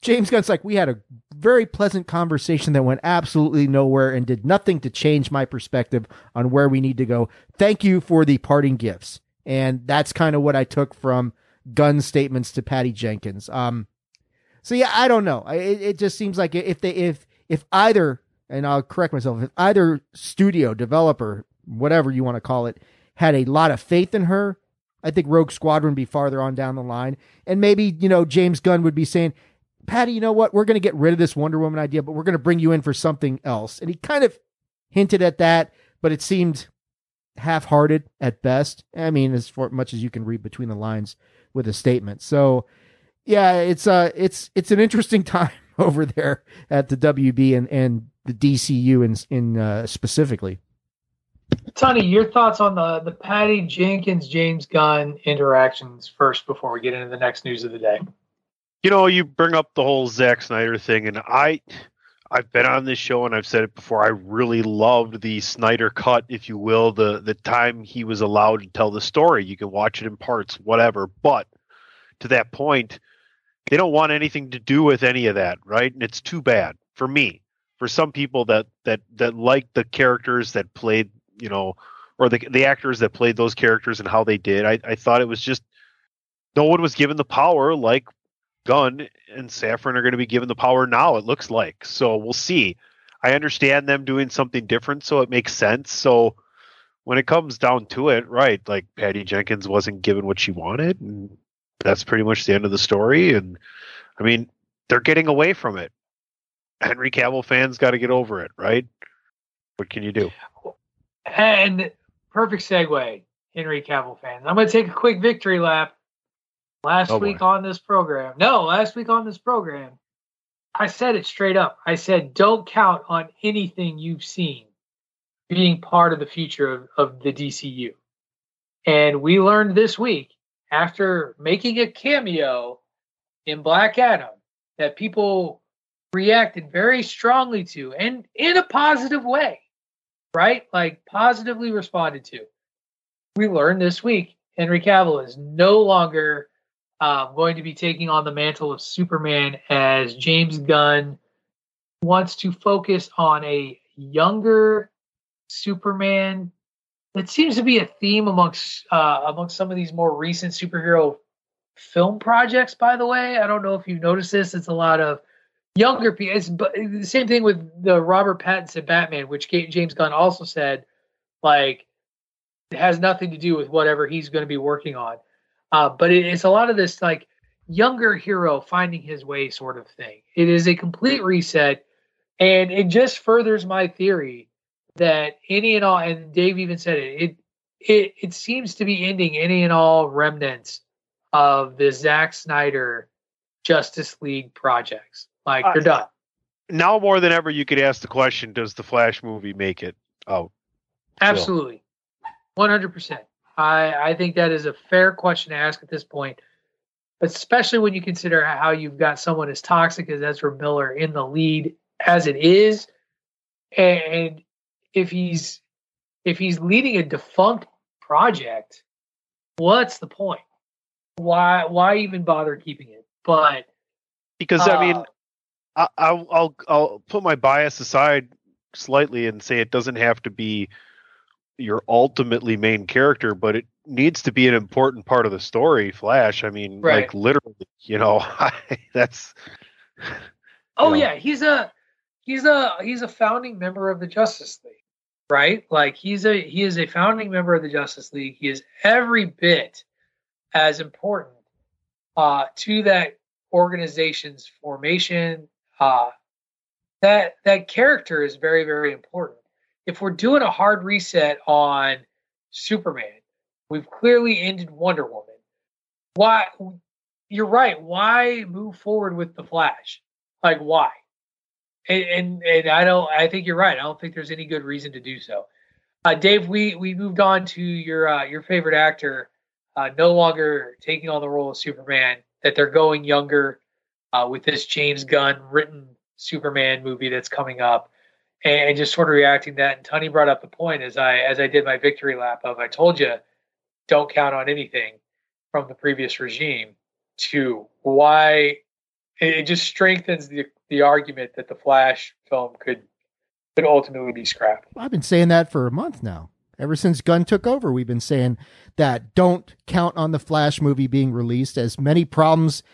James Gunn's like we had a very pleasant conversation that went absolutely nowhere and did nothing to change my perspective on where we need to go. Thank you for the parting gifts, and that's kind of what I took from Gunn's statements to Patty Jenkins. Um, so yeah, I don't know. It, it just seems like if they if if either and I'll correct myself if either studio developer whatever you want to call it, had a lot of faith in her, I think Rogue Squadron would be farther on down the line. And maybe, you know, James Gunn would be saying, Patty, you know what? We're going to get rid of this Wonder Woman idea, but we're going to bring you in for something else. And he kind of hinted at that, but it seemed half hearted at best. I mean, as for much as you can read between the lines with a statement. So, yeah, it's uh it's it's an interesting time over there at the WB and and the DCU in in uh, specifically. Tony, your thoughts on the the Patty Jenkins James Gunn interactions first before we get into the next news of the day. You know, you bring up the whole Zack Snyder thing, and I, I've been on this show and I've said it before. I really loved the Snyder cut, if you will, the the time he was allowed to tell the story. You can watch it in parts, whatever. But to that point, they don't want anything to do with any of that, right? And it's too bad for me. For some people that that that like the characters that played, you know, or the the actors that played those characters and how they did, I, I thought it was just no one was given the power like Gunn and Safran are going to be given the power now. It looks like so. We'll see. I understand them doing something different, so it makes sense. So when it comes down to it, right? Like Patty Jenkins wasn't given what she wanted, and that's pretty much the end of the story. And I mean, they're getting away from it. Henry Cavill fans got to get over it, right? What can you do? And perfect segue, Henry Cavill fans. I'm going to take a quick victory lap. Last Oh, week on this program, no, last week on this program, I said it straight up. I said, don't count on anything you've seen being part of the future of, of the DCU. And we learned this week, after making a cameo in Black Adam, that people reacted very strongly to and in a positive way, right? Like positively responded to. We learned this week Henry Cavill is no longer um, going to be taking on the mantle of Superman as James Gunn wants to focus on a younger Superman. That seems to be a theme amongst uh, amongst some of these more recent superhero film projects. By the way, I don't know if you've noticed this. It's a lot of younger people. It's the same thing with the Robert Pattinson Batman, which James Gunn also said, like, it has nothing to do with whatever he's going to be working on. Uh, but it, it's a lot of this like younger hero finding his way sort of thing. It is a complete reset, and it just furthers my theory that any and all, and Dave even said it. It it it seems to be ending any and all remnants of the Zack Snyder Justice League projects. Like Uh, they're done. Now more than ever, you could ask the question: Does the Flash movie make it out? Absolutely. 100%. I, I think that is a fair question to ask at this point, especially when you consider how you've got someone as toxic as Ezra Miller in the lead as it is. And if he's if he's leading a defunct project, what's the point? Why why even bother keeping it? But Because I mean, uh, I, I'll I'll I'll put my bias aside slightly and say it doesn't have to be your ultimately main character, but it needs to be an important part of the story. Flash, I mean, Right. like literally, you know, that's Oh Yeah. yeah, he's a he's a he's a founding member of the Justice League, right? Like he's a he is a founding member of the Justice League. He is every bit as important uh, to that organization's formation. Uh, that that character is very very important. If we're doing a hard reset on Superman, we've clearly ended Wonder Woman. Why? You're right. Why move forward with the Flash? Like why? And, and and I don't. I think you're right. I don't think there's any good reason to do so. Uh, Dave, we we moved on to your uh, your favorite actor, uh, no longer taking on the role of Superman. That they're going younger uh, with this James Gunn written Superman movie that's coming up, and, just sort of reacting to that. And Tony brought up the point as I as I did my victory lap of I told you, don't count on anything from the previous regime. To why it, just strengthens the the argument that the Flash film could could ultimately be scrapped. I've been saying that for a month now. Ever since Gunn took over, we've been saying that don't count on the Flash movie being released as many problems,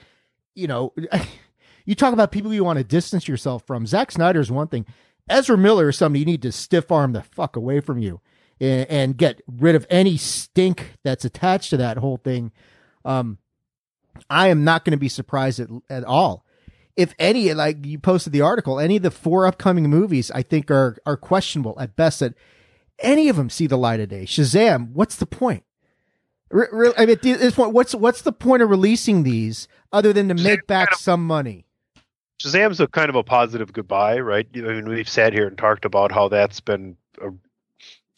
you know, you talk about people you want to distance yourself from. Zack Snyder is one thing. Ezra Miller is somebody you need to stiff arm the fuck away from you and, and get rid of any stink that's attached to that whole thing. Um, I am not going to be surprised at, at all if any, like you posted the article, any of the four upcoming movies I think are are questionable at best. That any of them see the light of day. Shazam, what's the point? Re- re- I mean, at this point, what's what's the point of releasing these other than to make back some money? Shazam's a kind of a positive goodbye, right? I mean, we've sat here and talked about how that's been uh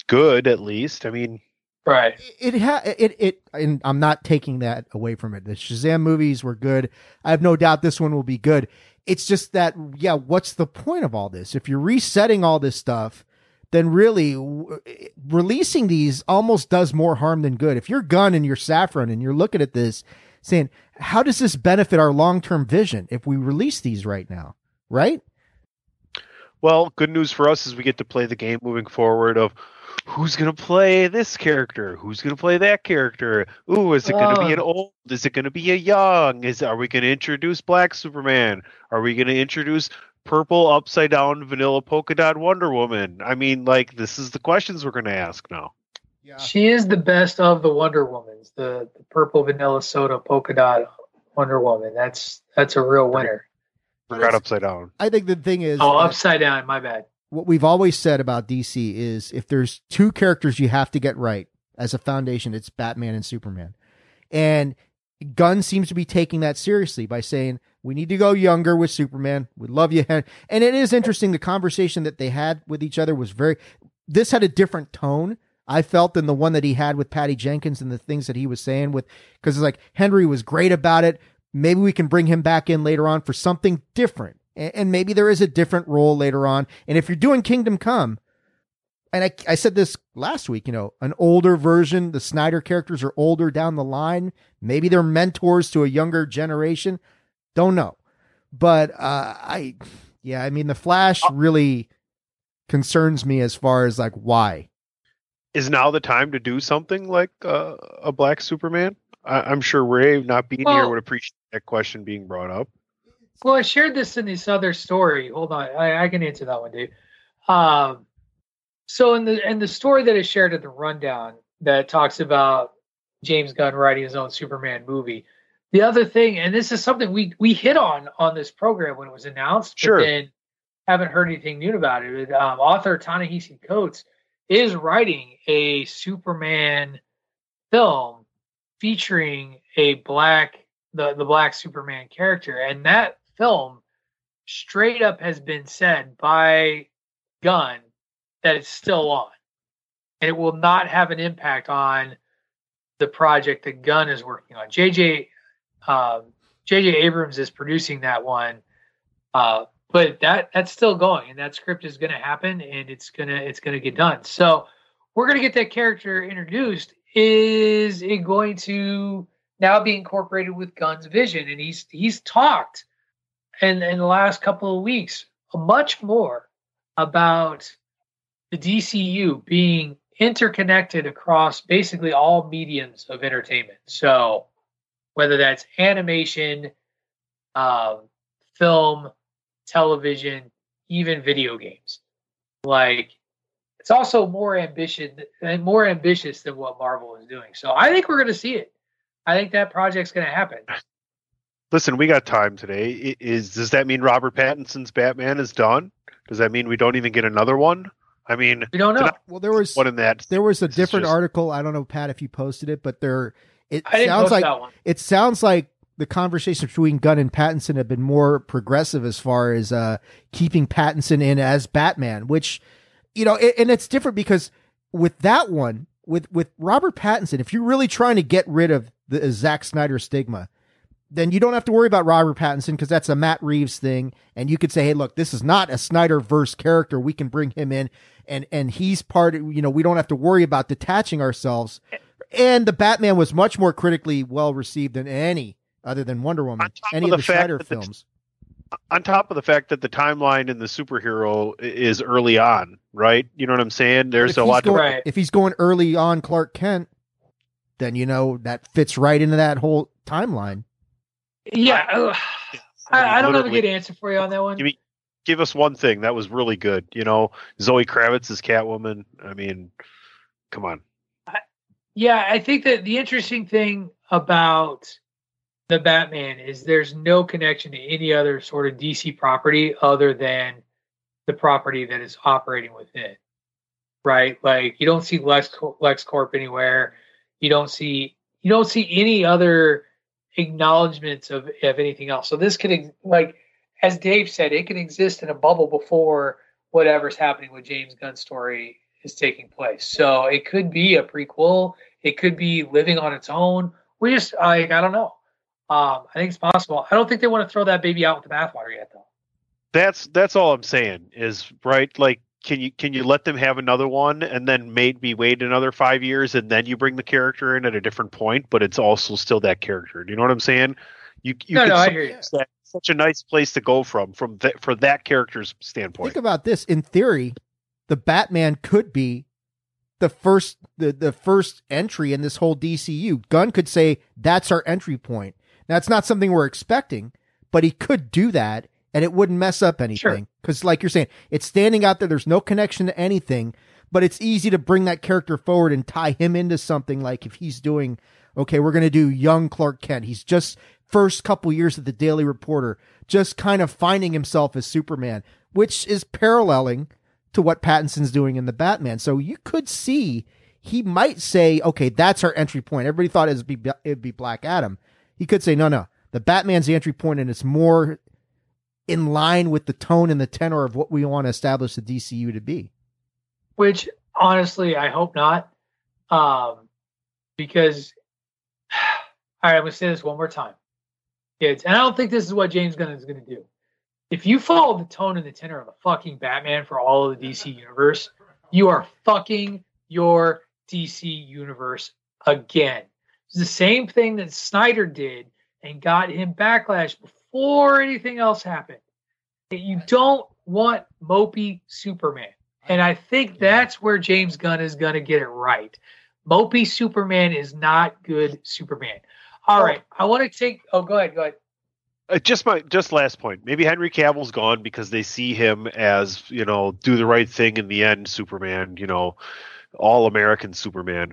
good, at least. I mean, Right. It ha- it it and I'm not taking that away from it. The Shazam movies were good. I have no doubt this one will be good. It's just that yeah, what's the point of all this? If you're resetting all this stuff, then really w- releasing these almost does more harm than good. If you're Gunn and you're Safran and you're looking at this saying, how does this benefit our long-term vision if we release these right now? Right? well, good news for us is we get to play the game moving forward of who's going to play this character, who's going to play that character. Ooh, is it going to be an old? Is it going to be a young? Is are we going to introduce Black Superman? Are we going to introduce purple upside down vanilla polka dot Wonder Woman? I mean, like this is the questions we're going to ask now. Yeah. She is the best of the Wonder Womans, the, the purple vanilla soda polka dot Wonder Woman. That's that's a real winner. Forgot upside down. I think the thing is, Oh, upside down. My bad. what we've always said about DC is if there's two characters you have to get right as a foundation, it's Batman and Superman. And Gunn seems to be taking that seriously by saying we need to go younger with Superman. We love you, and it is interesting. The conversation that they had with each other was very. This had a different tone. I felt than the one that he had with Patty Jenkins and the things that he was saying with because it's like Henry was great about it. Maybe we can bring him back in later on for something different, and, maybe there is a different role later on. And if you're doing Kingdom Come, and I, I said this last week, you know, an older version, the Snyder characters are older down the line. Maybe they're mentors to a younger generation. Don't know. But uh, I, yeah, I mean, the Flash really concerns me as far as like why. Is now the time to do something like uh, a Black Superman? I, I'm sure Ray, not being here, would appreciate that question being brought up. Well, I shared this in this other story. Hold on, I, I can answer that one, Dave. Um, so in the in the story that I shared at the rundown that talks about James Gunn writing his own Superman movie, the other thing, and this is something we we hit on on this program when it was announced, Sure. but then haven't heard anything new about it. Um, author Ta-Nehisi Coates is writing a Superman film featuring a black the the black Superman character, and that film straight up has been said by Gunn that it's still on, and it will not have an impact on the project that Gunn is working on. JJ um, JJ Abrams is producing that one, uh, but that that's still going, and that script is going to happen, and it's gonna it's gonna get done. So we're gonna get that character introduced. Is it going to now be incorporated with Gunn's vision? And he's he's talked in in the last couple of weeks much more about the DCU being interconnected across basically all mediums of entertainment. So whether that's animation, um, film, television, even video games, like it's also more ambition and uh, more ambitious than what Marvel is doing. So I think we're going to see it. I think that project's going to happen. Listen, we got time today. I- Is does that mean Robert Pattinson's Batman is done? Does that mean we don't even get another one? I mean, We don't know. Tonight- Well, there was what in that? there was a different just- article. I don't know, Pat, if you posted it, but there it I didn't sounds post like that one. it sounds like the conversations between Gunn and Pattinson have been more progressive as far as uh, keeping Pattinson in as Batman, which you know, a- and it's different because with that one, with with Robert Pattinson, if you're really trying to get rid of the Zack Snyder stigma, then you don't have to worry about Robert Pattinson because that's a Matt Reeves thing, and you could say, hey, look, this is not a Snyder verse character. We can bring him in, and and he's part. Of, you know, we don't have to worry about detaching ourselves. And the Batman was much more critically well received than any other than Wonder Woman, On top any of of the the fact Snyder that the- films. on top of the fact that the timeline in the superhero is early on, right? You know what I'm saying? There's if a he's lot to going, Right. If he's going early on Clark Kent, then you know that fits right into that whole timeline. Yeah, uh, I, I don't have a good answer for you on that one. Give me- Give us one thing that was really good. You know, Zoe Kravitz is Catwoman. I mean, come on. Yeah, I think that the interesting thing about the Batman is there's no connection to any other sort of DC property other than the property that is operating within. Right? Like you don't see Lex LexCorp anywhere. You don't see you don't see any other acknowledgments of of anything else. So this could like as Dave said, it can exist in a bubble before whatever's happening with James Gunn's story is taking place. So it could be a prequel. It could be living on its own. We just like I don't know. Um, I think it's possible. I don't think they want to throw that baby out with the bathwater yet, though. That's that's all I'm saying is right. Like, can you can you let them have another one and then maybe wait another five years and then you bring the character in at a different point, but it's also still that character. Do you know what I'm saying? You you no, no, I s- hear you. that- such a nice place to go from from that for that character's standpoint. Think about this. In theory, the Batman could be the first the, the first entry in this whole DCU. Gunn could say that's our entry point. Now it's not something we're expecting, but he could do that and it wouldn't mess up anything. Because like you're saying, it's standing out there, there's no connection to anything, but it's easy to bring that character forward and tie him into something like if he's doing okay, we're gonna do young Clark Kent. He's just first couple years at the Daily Reporter, just kind of finding himself as Superman, which is paralleling to what Pattinson's doing in the Batman. So you could see he might say, okay, that's our entry point. Everybody thought it'd be it'd be Black Adam. He could say, no, no, the Batman's the entry point, and it's more in line with the tone and the tenor of what we want to establish the DCU to be. Which honestly, I hope not, um, because all right, I'm gonna say this one more time, kids, and I don't think this is what James Gunn is gonna do. If you follow the tone and the tenor of a fucking Batman for all of the DC universe, you are fucking your DC universe again. It's the same thing that Snyder did and got him backlash before anything else happened. That you don't want mopey Superman. And I think that's where James Gunn is going to get it right. Mopey Superman is not good Superman. All right, I want to take. Oh, go ahead. Go ahead. Uh, just my just last point. Maybe Henry Cavill's gone because they see him as you know do the right thing in the end, Superman. You know, all American Superman.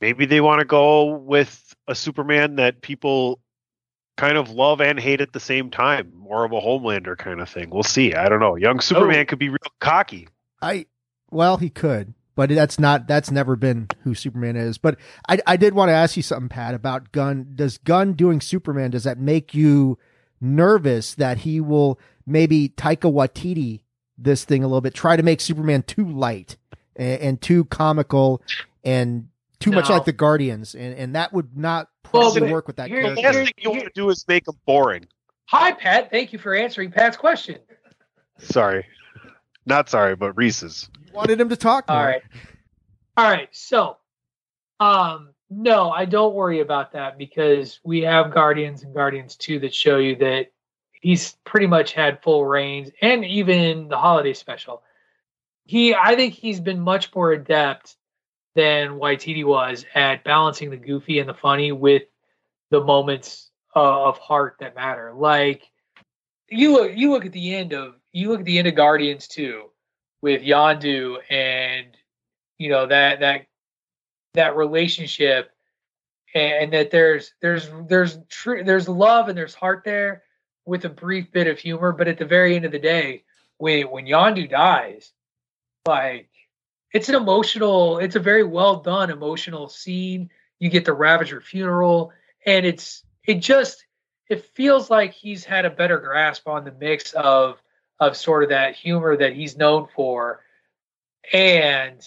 Maybe they want to go with a Superman that people kind of love and hate at the same time, more of a Homelander kind of thing. We'll see. I don't know. Young oh. Superman Oh. could be real cocky. I well, he could, but that's not that's never been who Superman is. But I I did want to ask you something, Pat, about Gunn. Does Gunn doing Superman does that make you nervous that he will maybe Taika Waititi this thing a little bit, try to make Superman too light and, and too comical and too much like the Guardians, and and that would not probably but work with that here- The last thing you want to do is make them boring. Hi, Pat. Thank you for answering Pat's question. Sorry, not sorry, but Reese's. Wanted him to talk more. All right. All right. So, um, no, I don't worry about that because we have Guardians and Guardians 2 that show you that he's pretty much had full reigns and even the holiday special. He I think he's been much more adept than Waititi was at balancing the goofy and the funny with the moments uh, of heart that matter. Like you look you look at the end of you look at the end of Guardians too, with Yondu and you know that that that relationship and, that there's there's there's true there's love and there's heart there with a brief bit of humor but at the very end of the day when when Yandu dies like it's an emotional it's a very well done emotional scene you get the Ravager funeral and it's it just it feels like he's had a better grasp on the mix of of sort of that humor that he's known for and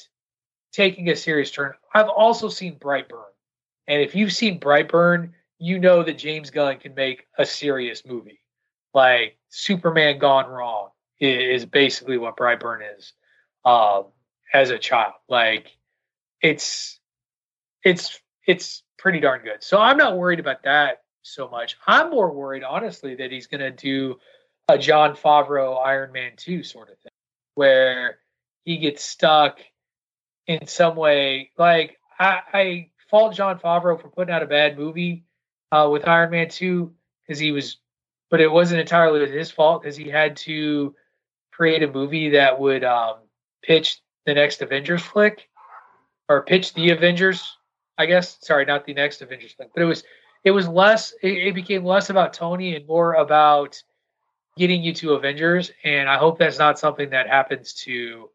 taking a serious turn. I've also seen Brightburn. And if you've seen Brightburn, you know that James Gunn can make a serious movie. Like Superman Gone Wrong is basically what Brightburn is um, as a child. Like it's it's it's pretty darn good. So I'm not worried about that so much. I'm more worried, honestly, that he's going to do a Jon Favreau Iron Man 2 sort of thing, where he gets stuck in some way. Like, I, I fault Jon Favreau for putting out a bad movie uh, with Iron Man 2 because he was, but it wasn't entirely his fault because he had to create a movie that would um, pitch the next Avengers flick or pitch the Avengers, I guess. Sorry, not the next Avengers flick, but it was it was less it, it became less about Tony and more about getting you to Avengers, and I hope that's not something that happens to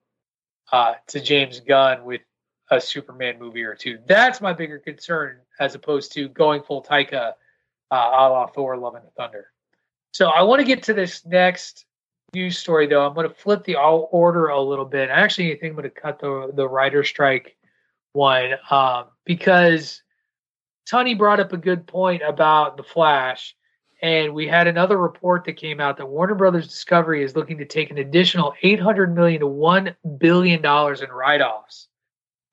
uh, to James Gunn with a Superman movie or two. That's my bigger concern as opposed to going full Taika uh, a la Thor: Love and Thunder. So I want to get to this next news story though. I'm going to flip the order a little bit. I actually think I'm going to cut the the writer strike one um, because Tony brought up a good point about the Flash and we had another report that came out that Warner Brothers Discovery is looking to take an additional 800 million to 1 billion dollars in write-offs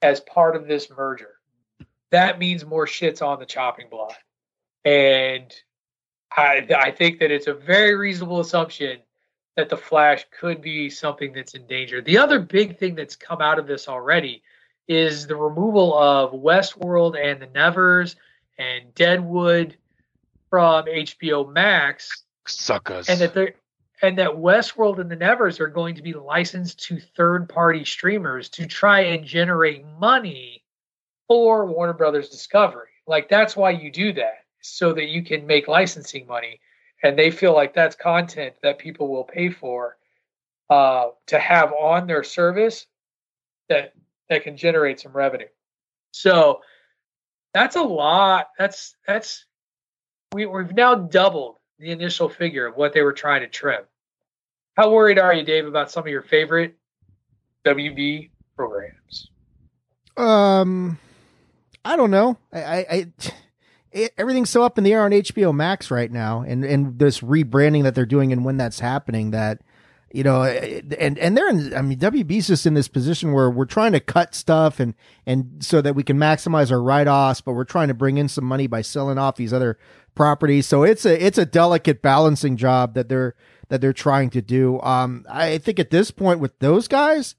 as part of this merger. That means more shits on the chopping block. And I I think that it's a very reasonable assumption that the Flash could be something that's in danger. The other big thing that's come out of this already is the removal of Westworld and the Nevers and Deadwood from HBO Max, Suckers. and that they're and that Westworld and the Nevers are going to be licensed to third-party streamers to try and generate money for Warner Brothers Discovery. Like that's why you do that. so that you can make licensing money, and they feel like that's content that people will pay for uh, to have on their service that that can generate some revenue. So that's a lot. That's that's we, we've now doubled the initial figure of what they were trying to trim. How worried are you, Dave, about some of your favorite WB programs? Um, I don't know. I, I, I it, everything's so up in the air on HBO Max right now, and and this rebranding that they're doing, and when that's happening, that you know, eh, eh, and and they're in. I mean, WB's just in this position where we're trying to cut stuff and and so that we can maximize our write offs, but we're trying to bring in some money by selling off these other properties. So it's a it's a delicate balancing job that they're that they're trying to do. Um, I think at this point with those guys,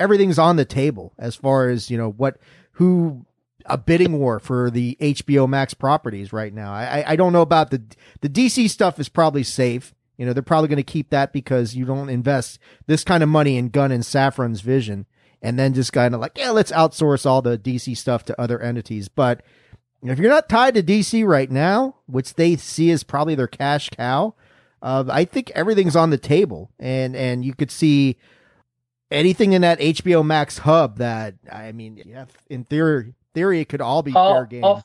everything's on the table as far as you know what who a bidding war for the HBO Max properties right now. I I don't know about the the DC stuff is probably safe you know, they're probably going to keep that because you don't invest this kind of money in Gunn and Safran's vision and then just kind of like, yeah, let's outsource all the DC stuff to other entities. But if you're not tied to DC right now, which they see as probably their cash cow, uh, I think everything's on the table, and and you could see anything in that HBO Max hub that I mean, yeah, in theory, theory it could all be I'll, fair game. I'll,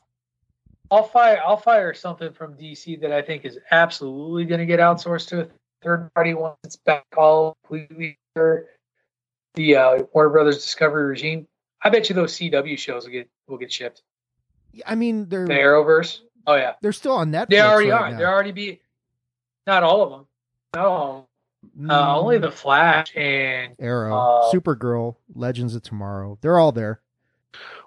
I'll fire I'll fire something from DC that I think is absolutely going to get outsourced to a third party once it's back all completely the uh, Warner Brothers Discovery regime. I bet you those CW shows will get will get shipped. I mean, they're the Arrowverse. Oh yeah, they're still on Netflix. They already right are. They're already be not all of them. No, mm. uh, only the Flash and Arrow, uh, Supergirl, Legends of Tomorrow. They're all there.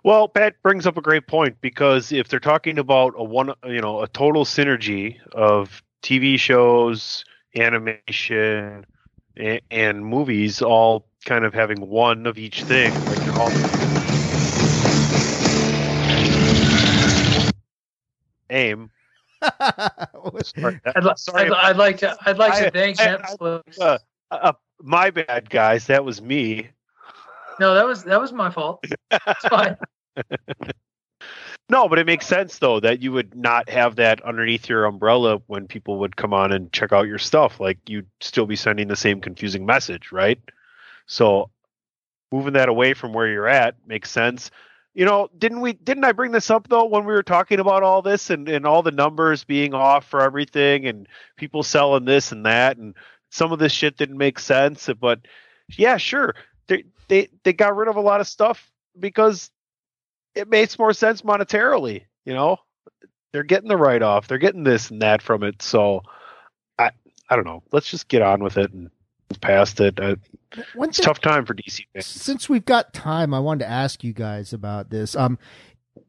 Well, Pat brings up a great point because if they're talking about a one, you know, a total synergy of TV shows, animation, and, and movies, all kind of having one of each thing, like all... aim. sorry, I'd, sorry, I'd, I'd, like to. I'd like to thank I, Netflix. Uh, uh, my bad, guys. That was me. No, that was that was my fault. It's fine. no, but it makes sense though that you would not have that underneath your umbrella when people would come on and check out your stuff. Like you'd still be sending the same confusing message, right? So moving that away from where you're at makes sense. You know, didn't we didn't I bring this up though when we were talking about all this and, and all the numbers being off for everything and people selling this and that and some of this shit didn't make sense, but yeah, sure. They they got rid of a lot of stuff because it makes more sense monetarily. You know, they're getting the write off, they're getting this and that from it. So I I don't know. Let's just get on with it and past it. Uh, it's tough time for DC fans. Since we've got time, I wanted to ask you guys about this. Um,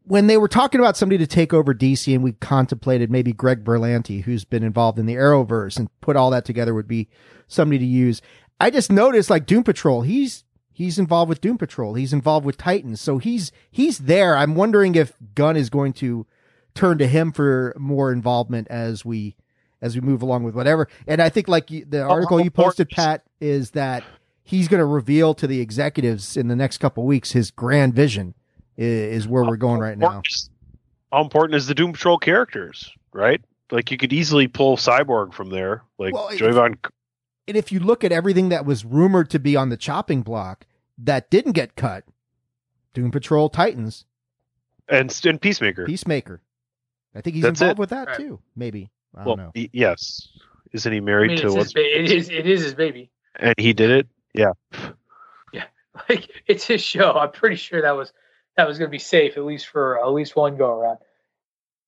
when they were talking about somebody to take over DC, and we contemplated maybe Greg Berlanti, who's been involved in the Arrowverse, and put all that together would be somebody to use. I just noticed like Doom Patrol, he's he's involved with Doom Patrol. He's involved with Titans. So he's he's there. I'm wondering if Gunn is going to turn to him for more involvement as we as we move along with whatever. And I think like the article you posted, Pat, is that he's going to reveal to the executives in the next couple weeks his grand vision is, where we're going right now. How important is the Doom Patrol characters, right? Like you could easily pull Cyborg from there, like well, Joivan and if you look at everything that was rumored to be on the chopping block that didn't get cut, Doom Patrol Titans and and Peacemaker. Peacemaker. I think he's That's involved it. with that right. too. Maybe. I don't well, he, yes. Isn't he married I mean, to? His, it is. It is his baby. And he did it. Yeah. Yeah, like it's his show. I'm pretty sure that was that was going to be safe at least for at least one go around.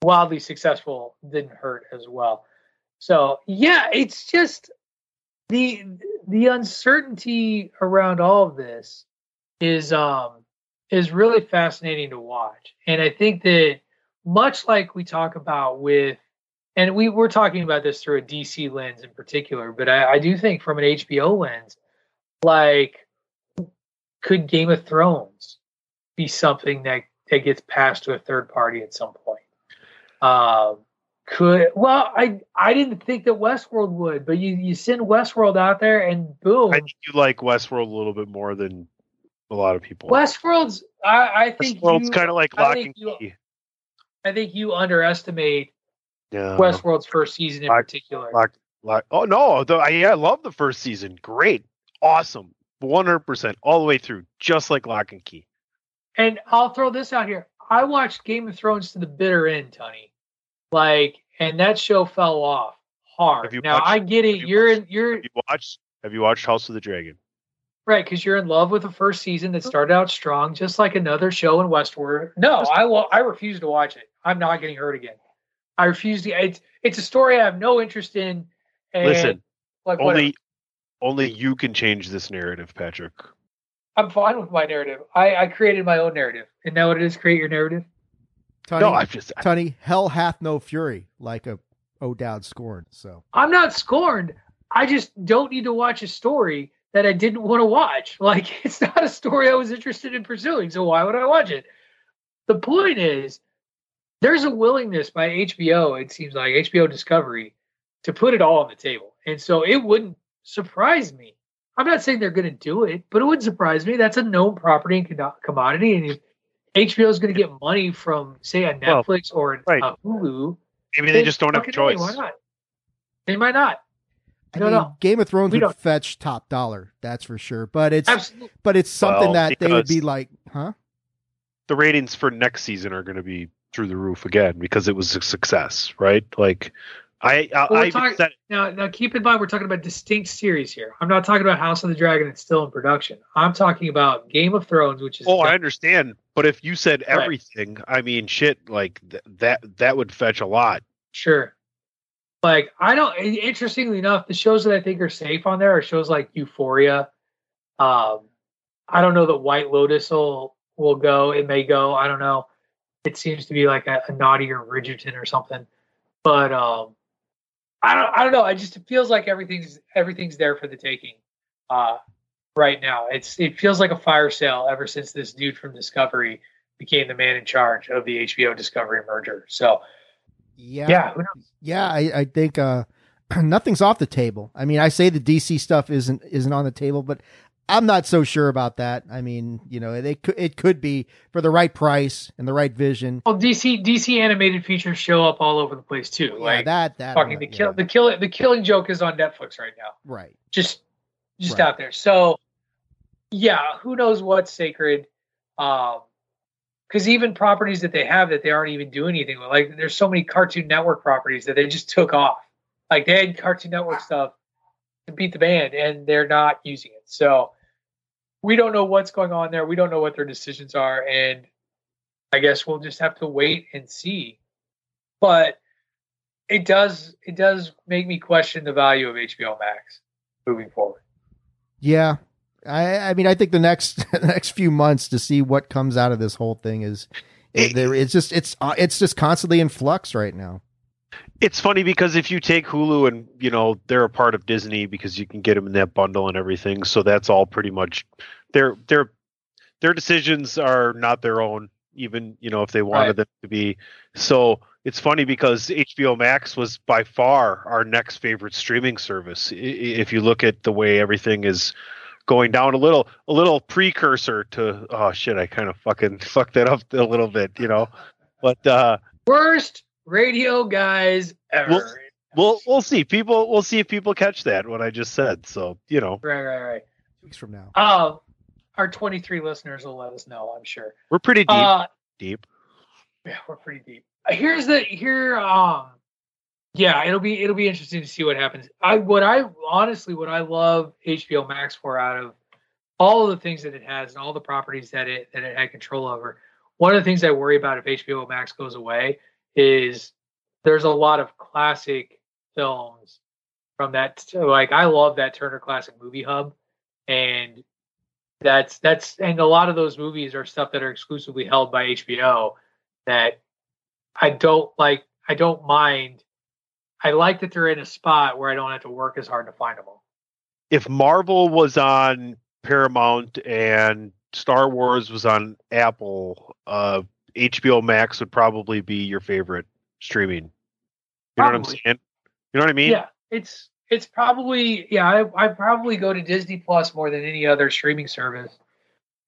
Wildly successful didn't hurt as well. So yeah, it's just the the uncertainty around all of this is um is really fascinating to watch. And i think that much like we talk about with and we we're talking about this through a dc lens in particular but i, I do think from an hbo lens like could game of thrones be something that that gets passed to a third party at some point? Um could well i i didn't think that westworld would but you you send westworld out there and boom i think you like westworld a little bit more than a lot of people westworld's i i think westworld's kind of like lock and you, key i think you underestimate Yeah. Westworld's first season in Like- particular. Like, like, oh no, the, I, yeah, I love the first season. Great, awesome, one hundred percent all the way through, just like Locke and Key. And I'll throw this out here. I watched Game of Thrones to the bitter end, Tony. Like, and that show fell off hard. Have you now watched- I get it. you You're watched- in. You're Have you watched? Have you watched House of the Dragon? right because you're in love with the first season that oh. started out strong, just like another show in Westworld. No, I will. I refuse to watch it. I'm not getting hurt again. I refuse to. It's it's a story I have no interest in. And Listen, like whatever. only, only you can change this narrative, Patrick. I'm fine with my narrative. I, I created my own narrative. Isn't that what it is? Create your narrative. Tony, No, I've just Tony, hell hath no fury, like a O'Dowd scorned. So I'm not scorned. I just don't need to watch a story that I didn't want to watch. Like it's not a story I was interested in pursuing, so why would I watch it? The point is there's a willingness by HBO, it seems like HBO Discovery, to put it all on the table. And so it wouldn't surprise me. I'm not saying they're going to do it, but it wouldn't surprise me. That's a known property and commodity. And if HBO is going to get money from, say, a Well, Netflix or a. Hulu, maybe they then just don't have a choice. Why not? They might not. I I don't mean, know. Game of Thrones We would don't- fetch top dollar, that's for sure. But it's Absolutely. but it's something Well, that they would be like, huh? The ratings for next season are going to be through the roof again because it was a success, right? Like, I, I, Well, I even talking- said Now, now keep in mind we're talking about distinct series here. I'm not talking about House of the Dragon that's still in production. I'm talking about Game of Thrones, which is Oh, I understand. But if you said Right. everything, I mean, shit, like th- that that would fetch a lot. sure. Like I don't. Interestingly enough, the shows that I think are safe on there are shows like Euphoria. Um, I don't know that White Lotus will will go. It may go. I don't know. It seems to be like a, a naughtier Bridgerton or something. But um, I don't. I don't know. I just it feels like everything's everything's there for the taking. Uh, right now, it's it feels like a fire sale ever since this dude from Discovery became the man in charge of the HBO Discovery merger. So Yeah. yeah? Yeah, I, I think uh, nothing's off the table. I mean, I say the DC stuff isn't isn't on the table, but I'm not so sure about that. I mean, you know, it could it could be for the right price and the right vision. Well, DC DC animated features show up all over the place too. Yeah, like that that fucking the kill yeah, the kill the Killing Joke is on Netflix right now. right. Just just Right. out there. So yeah, who knows what's sacred? Um, because even properties that they have that they aren't even doing anything with, like there's so many Cartoon Network properties that they just took off. Like they had Cartoon Network stuff to beat the band, and they're not using it. So we don't know what's going on there. We don't know what their decisions are, and I guess we'll just have to wait and see. But it does it does make me question the value of HBO Max moving forward. Yeah. I, I mean, I think the next the next few months to see what comes out of this whole thing is, it, there. It's just it's uh, it's just constantly in flux right now. It's funny because if you take Hulu and you know they're a part of Disney because you can get them in that bundle and everything, so that's all pretty much their their their decisions are not their own, even you know if they wanted Right. them to be. So it's funny because HBO Max was by far our next favorite streaming service. If you look at the way everything is going down a little a little precursor to oh shit i kind of fucking fucked that up a little bit you know but uh Worst radio guys ever. Well- we'll we'll see people we'll see if people catch that what i just said so you know right, right, right. Weeks from now. Um, our 23 listeners will let us know, I'm sure. we're pretty deep Uh, deep yeah, we're pretty deep. Uh, Here's the here. Um, yeah, it'll be it'll be interesting to see what happens. I what I honestly what I love HBO Max for out of all of the things that it has and all the properties that it that it had control over. One of the things I worry about if HBO Max goes away is there's a lot of classic films from that. Like I love that Turner Classic Movie Hub, and that's that's and a lot of those movies are stuff that are exclusively held by HBO that I don't like. I don't mind. I like that they're in a spot where I don't have to work as hard to find them all. if marvel was on paramount and star wars was on apple uh hbo max would probably be your favorite streaming you know what i'm saying you know what i mean Yeah, it's it's probably yeah. I I probably go to Disney Plus more than any other streaming service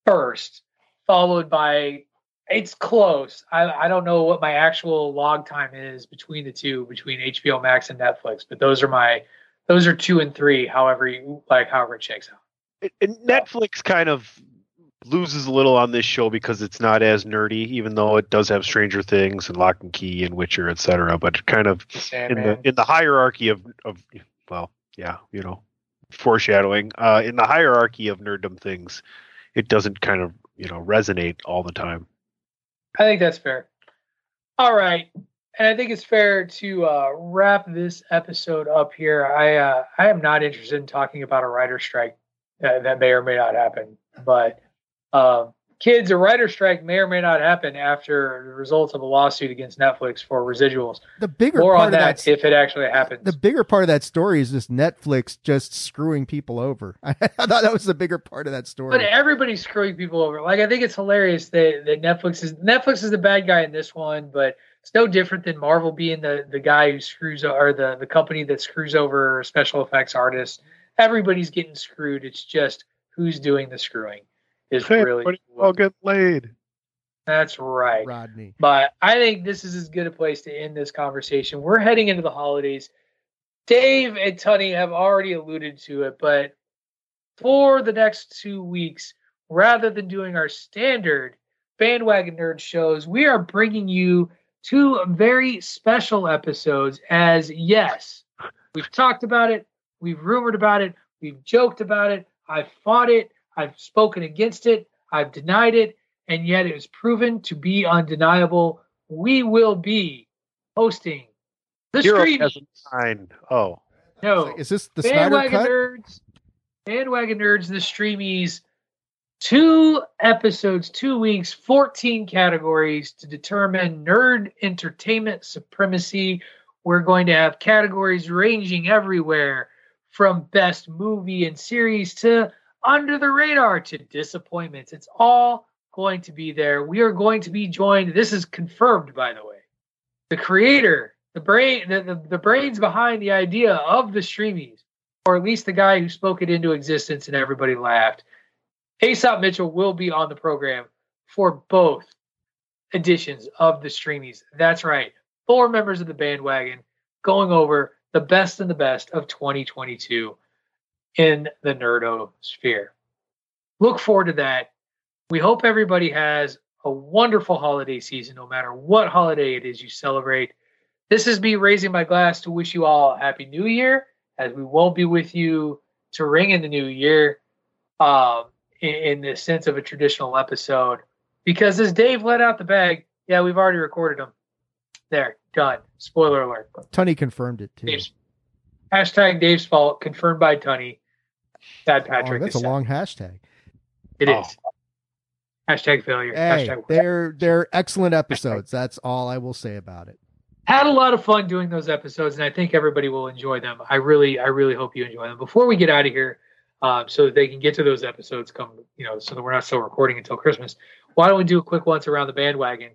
first, followed by it's close. I, I don't know what my actual log time is between the two, between HBO Max and Netflix, but those are my those are two and three. However, you, like however it shakes out. It, it- Netflix kind of loses a little on this show because it's not as nerdy, even though it does have Stranger Things and Lock and Key and Witcher, etc. But kind of in the in the hierarchy of of well, yeah, you know, foreshadowing. Uh, in the hierarchy of nerddom things, it doesn't kind of you know resonate all the time. I think that's fair. All right. And I think it's fair to uh, wrap this episode up here. I uh, I am not interested in talking about a writer strike that, that may or may not happen. But um, kids, a writer strike may or may not happen after the results of a lawsuit against Netflix for residuals. The bigger More part on of that that if it actually happens. the bigger part of that story is just Netflix just screwing people over. I thought that was the bigger part of that story. But everybody's screwing people over. Like I think it's hilarious that, that Netflix is Netflix is the bad guy in this one, but it's no different than Marvel being the, the guy who screws or the, the company that screws over special effects artists. Everybody's getting screwed. It's just who's doing the screwing is Hey, really everybody, I'll get laid. that's right. Rodney. But I think this is as good a place to end this conversation. We're heading into the holidays. Dave and Tunny have already alluded to it, but for the next two weeks, rather than doing our standard bandwagon nerd shows, we are bringing you two very special episodes. As yes, we've talked about it, we've rumored about it, we've joked about it, I've fought it, I've spoken against it, I've denied it, and yet it was proven to be undeniable. We will be hosting the Hero stream. has a. Oh, No, Is this the Snyder bandwagon cut? nerds, bandwagon nerds, the streamies. Two episodes, two weeks, 14 categories to determine nerd entertainment supremacy. We're going to have categories ranging everywhere from best movie and series to under the radar to disappointments. It's all going to be there. We are going to be joined. This is confirmed, by the way. The creator, the brain, the, the, the brains behind the idea of the streamies, or at least the guy who spoke it into existence and everybody laughed. Aesop Mitchell will be on the program for both editions of the streamies. That's right. Four members of the bandwagon going over the best and the best of 2022 in the nerdo sphere. Look forward to that. We hope everybody has a wonderful holiday season, no matter what holiday it is you celebrate. This is me raising my glass to wish you all a happy new year, as we won't be with you to ring in the new year um, in, in the sense of a traditional episode. Because as Dave let out the bag, yeah, we've already recorded them. There, done. Spoiler alert. Tunny confirmed it too. Dave's, hashtag Dave's fault, confirmed by Tunny. Sad Oh, Patrick. that's a sad. long hashtag. It Oh. is. Hashtag failure. Hey, hashtag they're they're excellent episodes. That's all I will say about it. had a lot of fun doing those episodes, and I think everybody will enjoy them. I really, I really hope you enjoy them. Before we get out of here, um, so that they can get to those episodes, come you know, so that we're not still recording until Christmas. Why don't we do a quick once around the bandwagon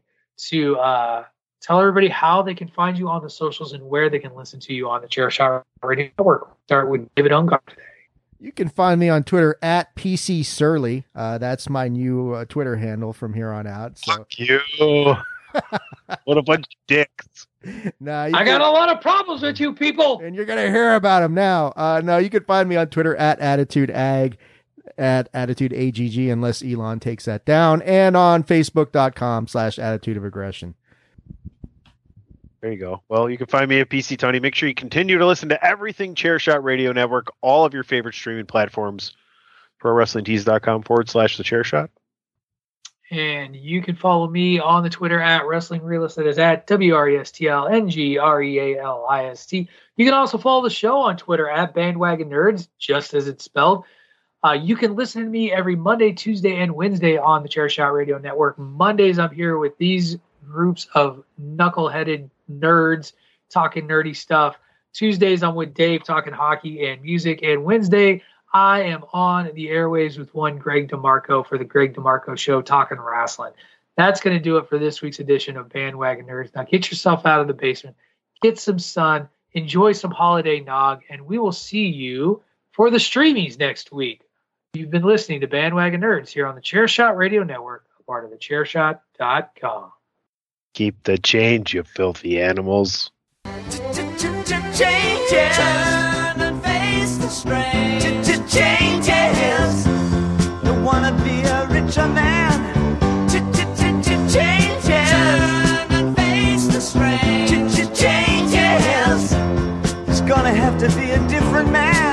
to uh, tell everybody how they can find you on the socials and where they can listen to you on the Chair Shot Radio Network. Start with David Ungar today. You can find me on Twitter at PC Surly. Uh, that's my new uh, Twitter handle from here on out. So, fuck you! what a bunch of dicks. nah, you I can- got a lot of problems with you people. and you're gonna hear about them now. Uh, no, you can find me on Twitter at Attitude Ag, at Attitude AGG, unless Elon takes that down, and on Facebook.com slash Attitude of Aggression. There you go. Well, you can find me at PC Tony. Make sure you continue to listen to everything Chairshot Radio Network, all of your favorite streaming platforms. ProWrestlingTees.com forward slash the Chairshot. And you can follow me on the Twitter at Wrestling Realist. That is at W R E S T L N G R E A L I S T. You can also follow the show on Twitter at Bandwagon Nerds, just as it's spelled. Uh, you can listen to me every Monday, Tuesday, and Wednesday on the Chairshot Radio Network. Mondays, I'm here with these groups of knuckleheaded nerds talking nerdy stuff. Tuesdays, I'm with Dave talking hockey and music. And Wednesday, I am on the airwaves with one Greg DeMarco for the Greg DeMarco Show talking wrestling. That's going to do it for this week's edition of Bandwagon Nerds. Now get yourself out of the basement, get some sun, enjoy some holiday nog, and we will see you for the streamies next week. You've been listening to Bandwagon Nerds here on the Chairshot Radio Network, a part of the chairshot.com. Keep the change, you filthy animals. Changes. Turn and face the strain. Changes. Don't wanna be a richer man. Changes. Turn and face the strain. Changes. There's gonna have to be a different man.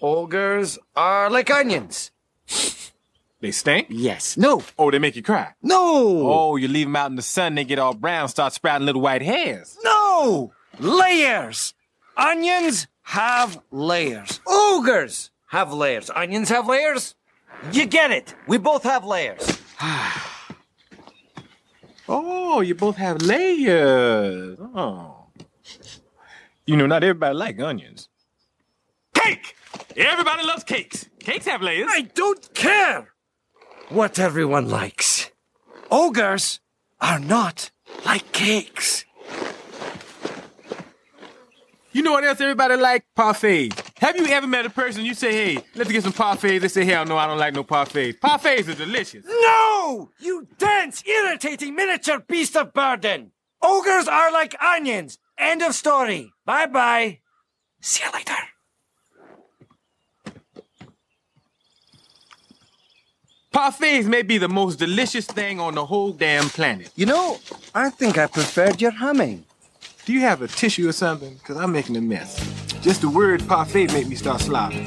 Ogres are like onions. They stink? Yes. No. Oh, they make you cry. No. Oh, you leave them out in the sun, they get all brown, start sprouting little white hairs. No. Layers. Onions have layers. Ogres have layers. Onions have layers. You get it. We both have layers. Oh, you both have layers. Oh. You know, not everybody like onions. Cake! Everybody loves cakes. Cakes have layers. I don't care what everyone likes. Ogres are not like cakes. You know what else everybody like? Parfaits. Have you ever met a person you say, hey, let's get some parfaits? They say, hell no, I don't like no parfaits. Parfaits are delicious. No! You dense, irritating miniature beast of burden! Ogres are like onions. End of story. Bye bye. See you later. Parfaits may be the most delicious thing on the whole damn planet. You know, I think I preferred your humming. Do you have a tissue or something? Because I'm making a mess. Just the word parfait made me start slobbering.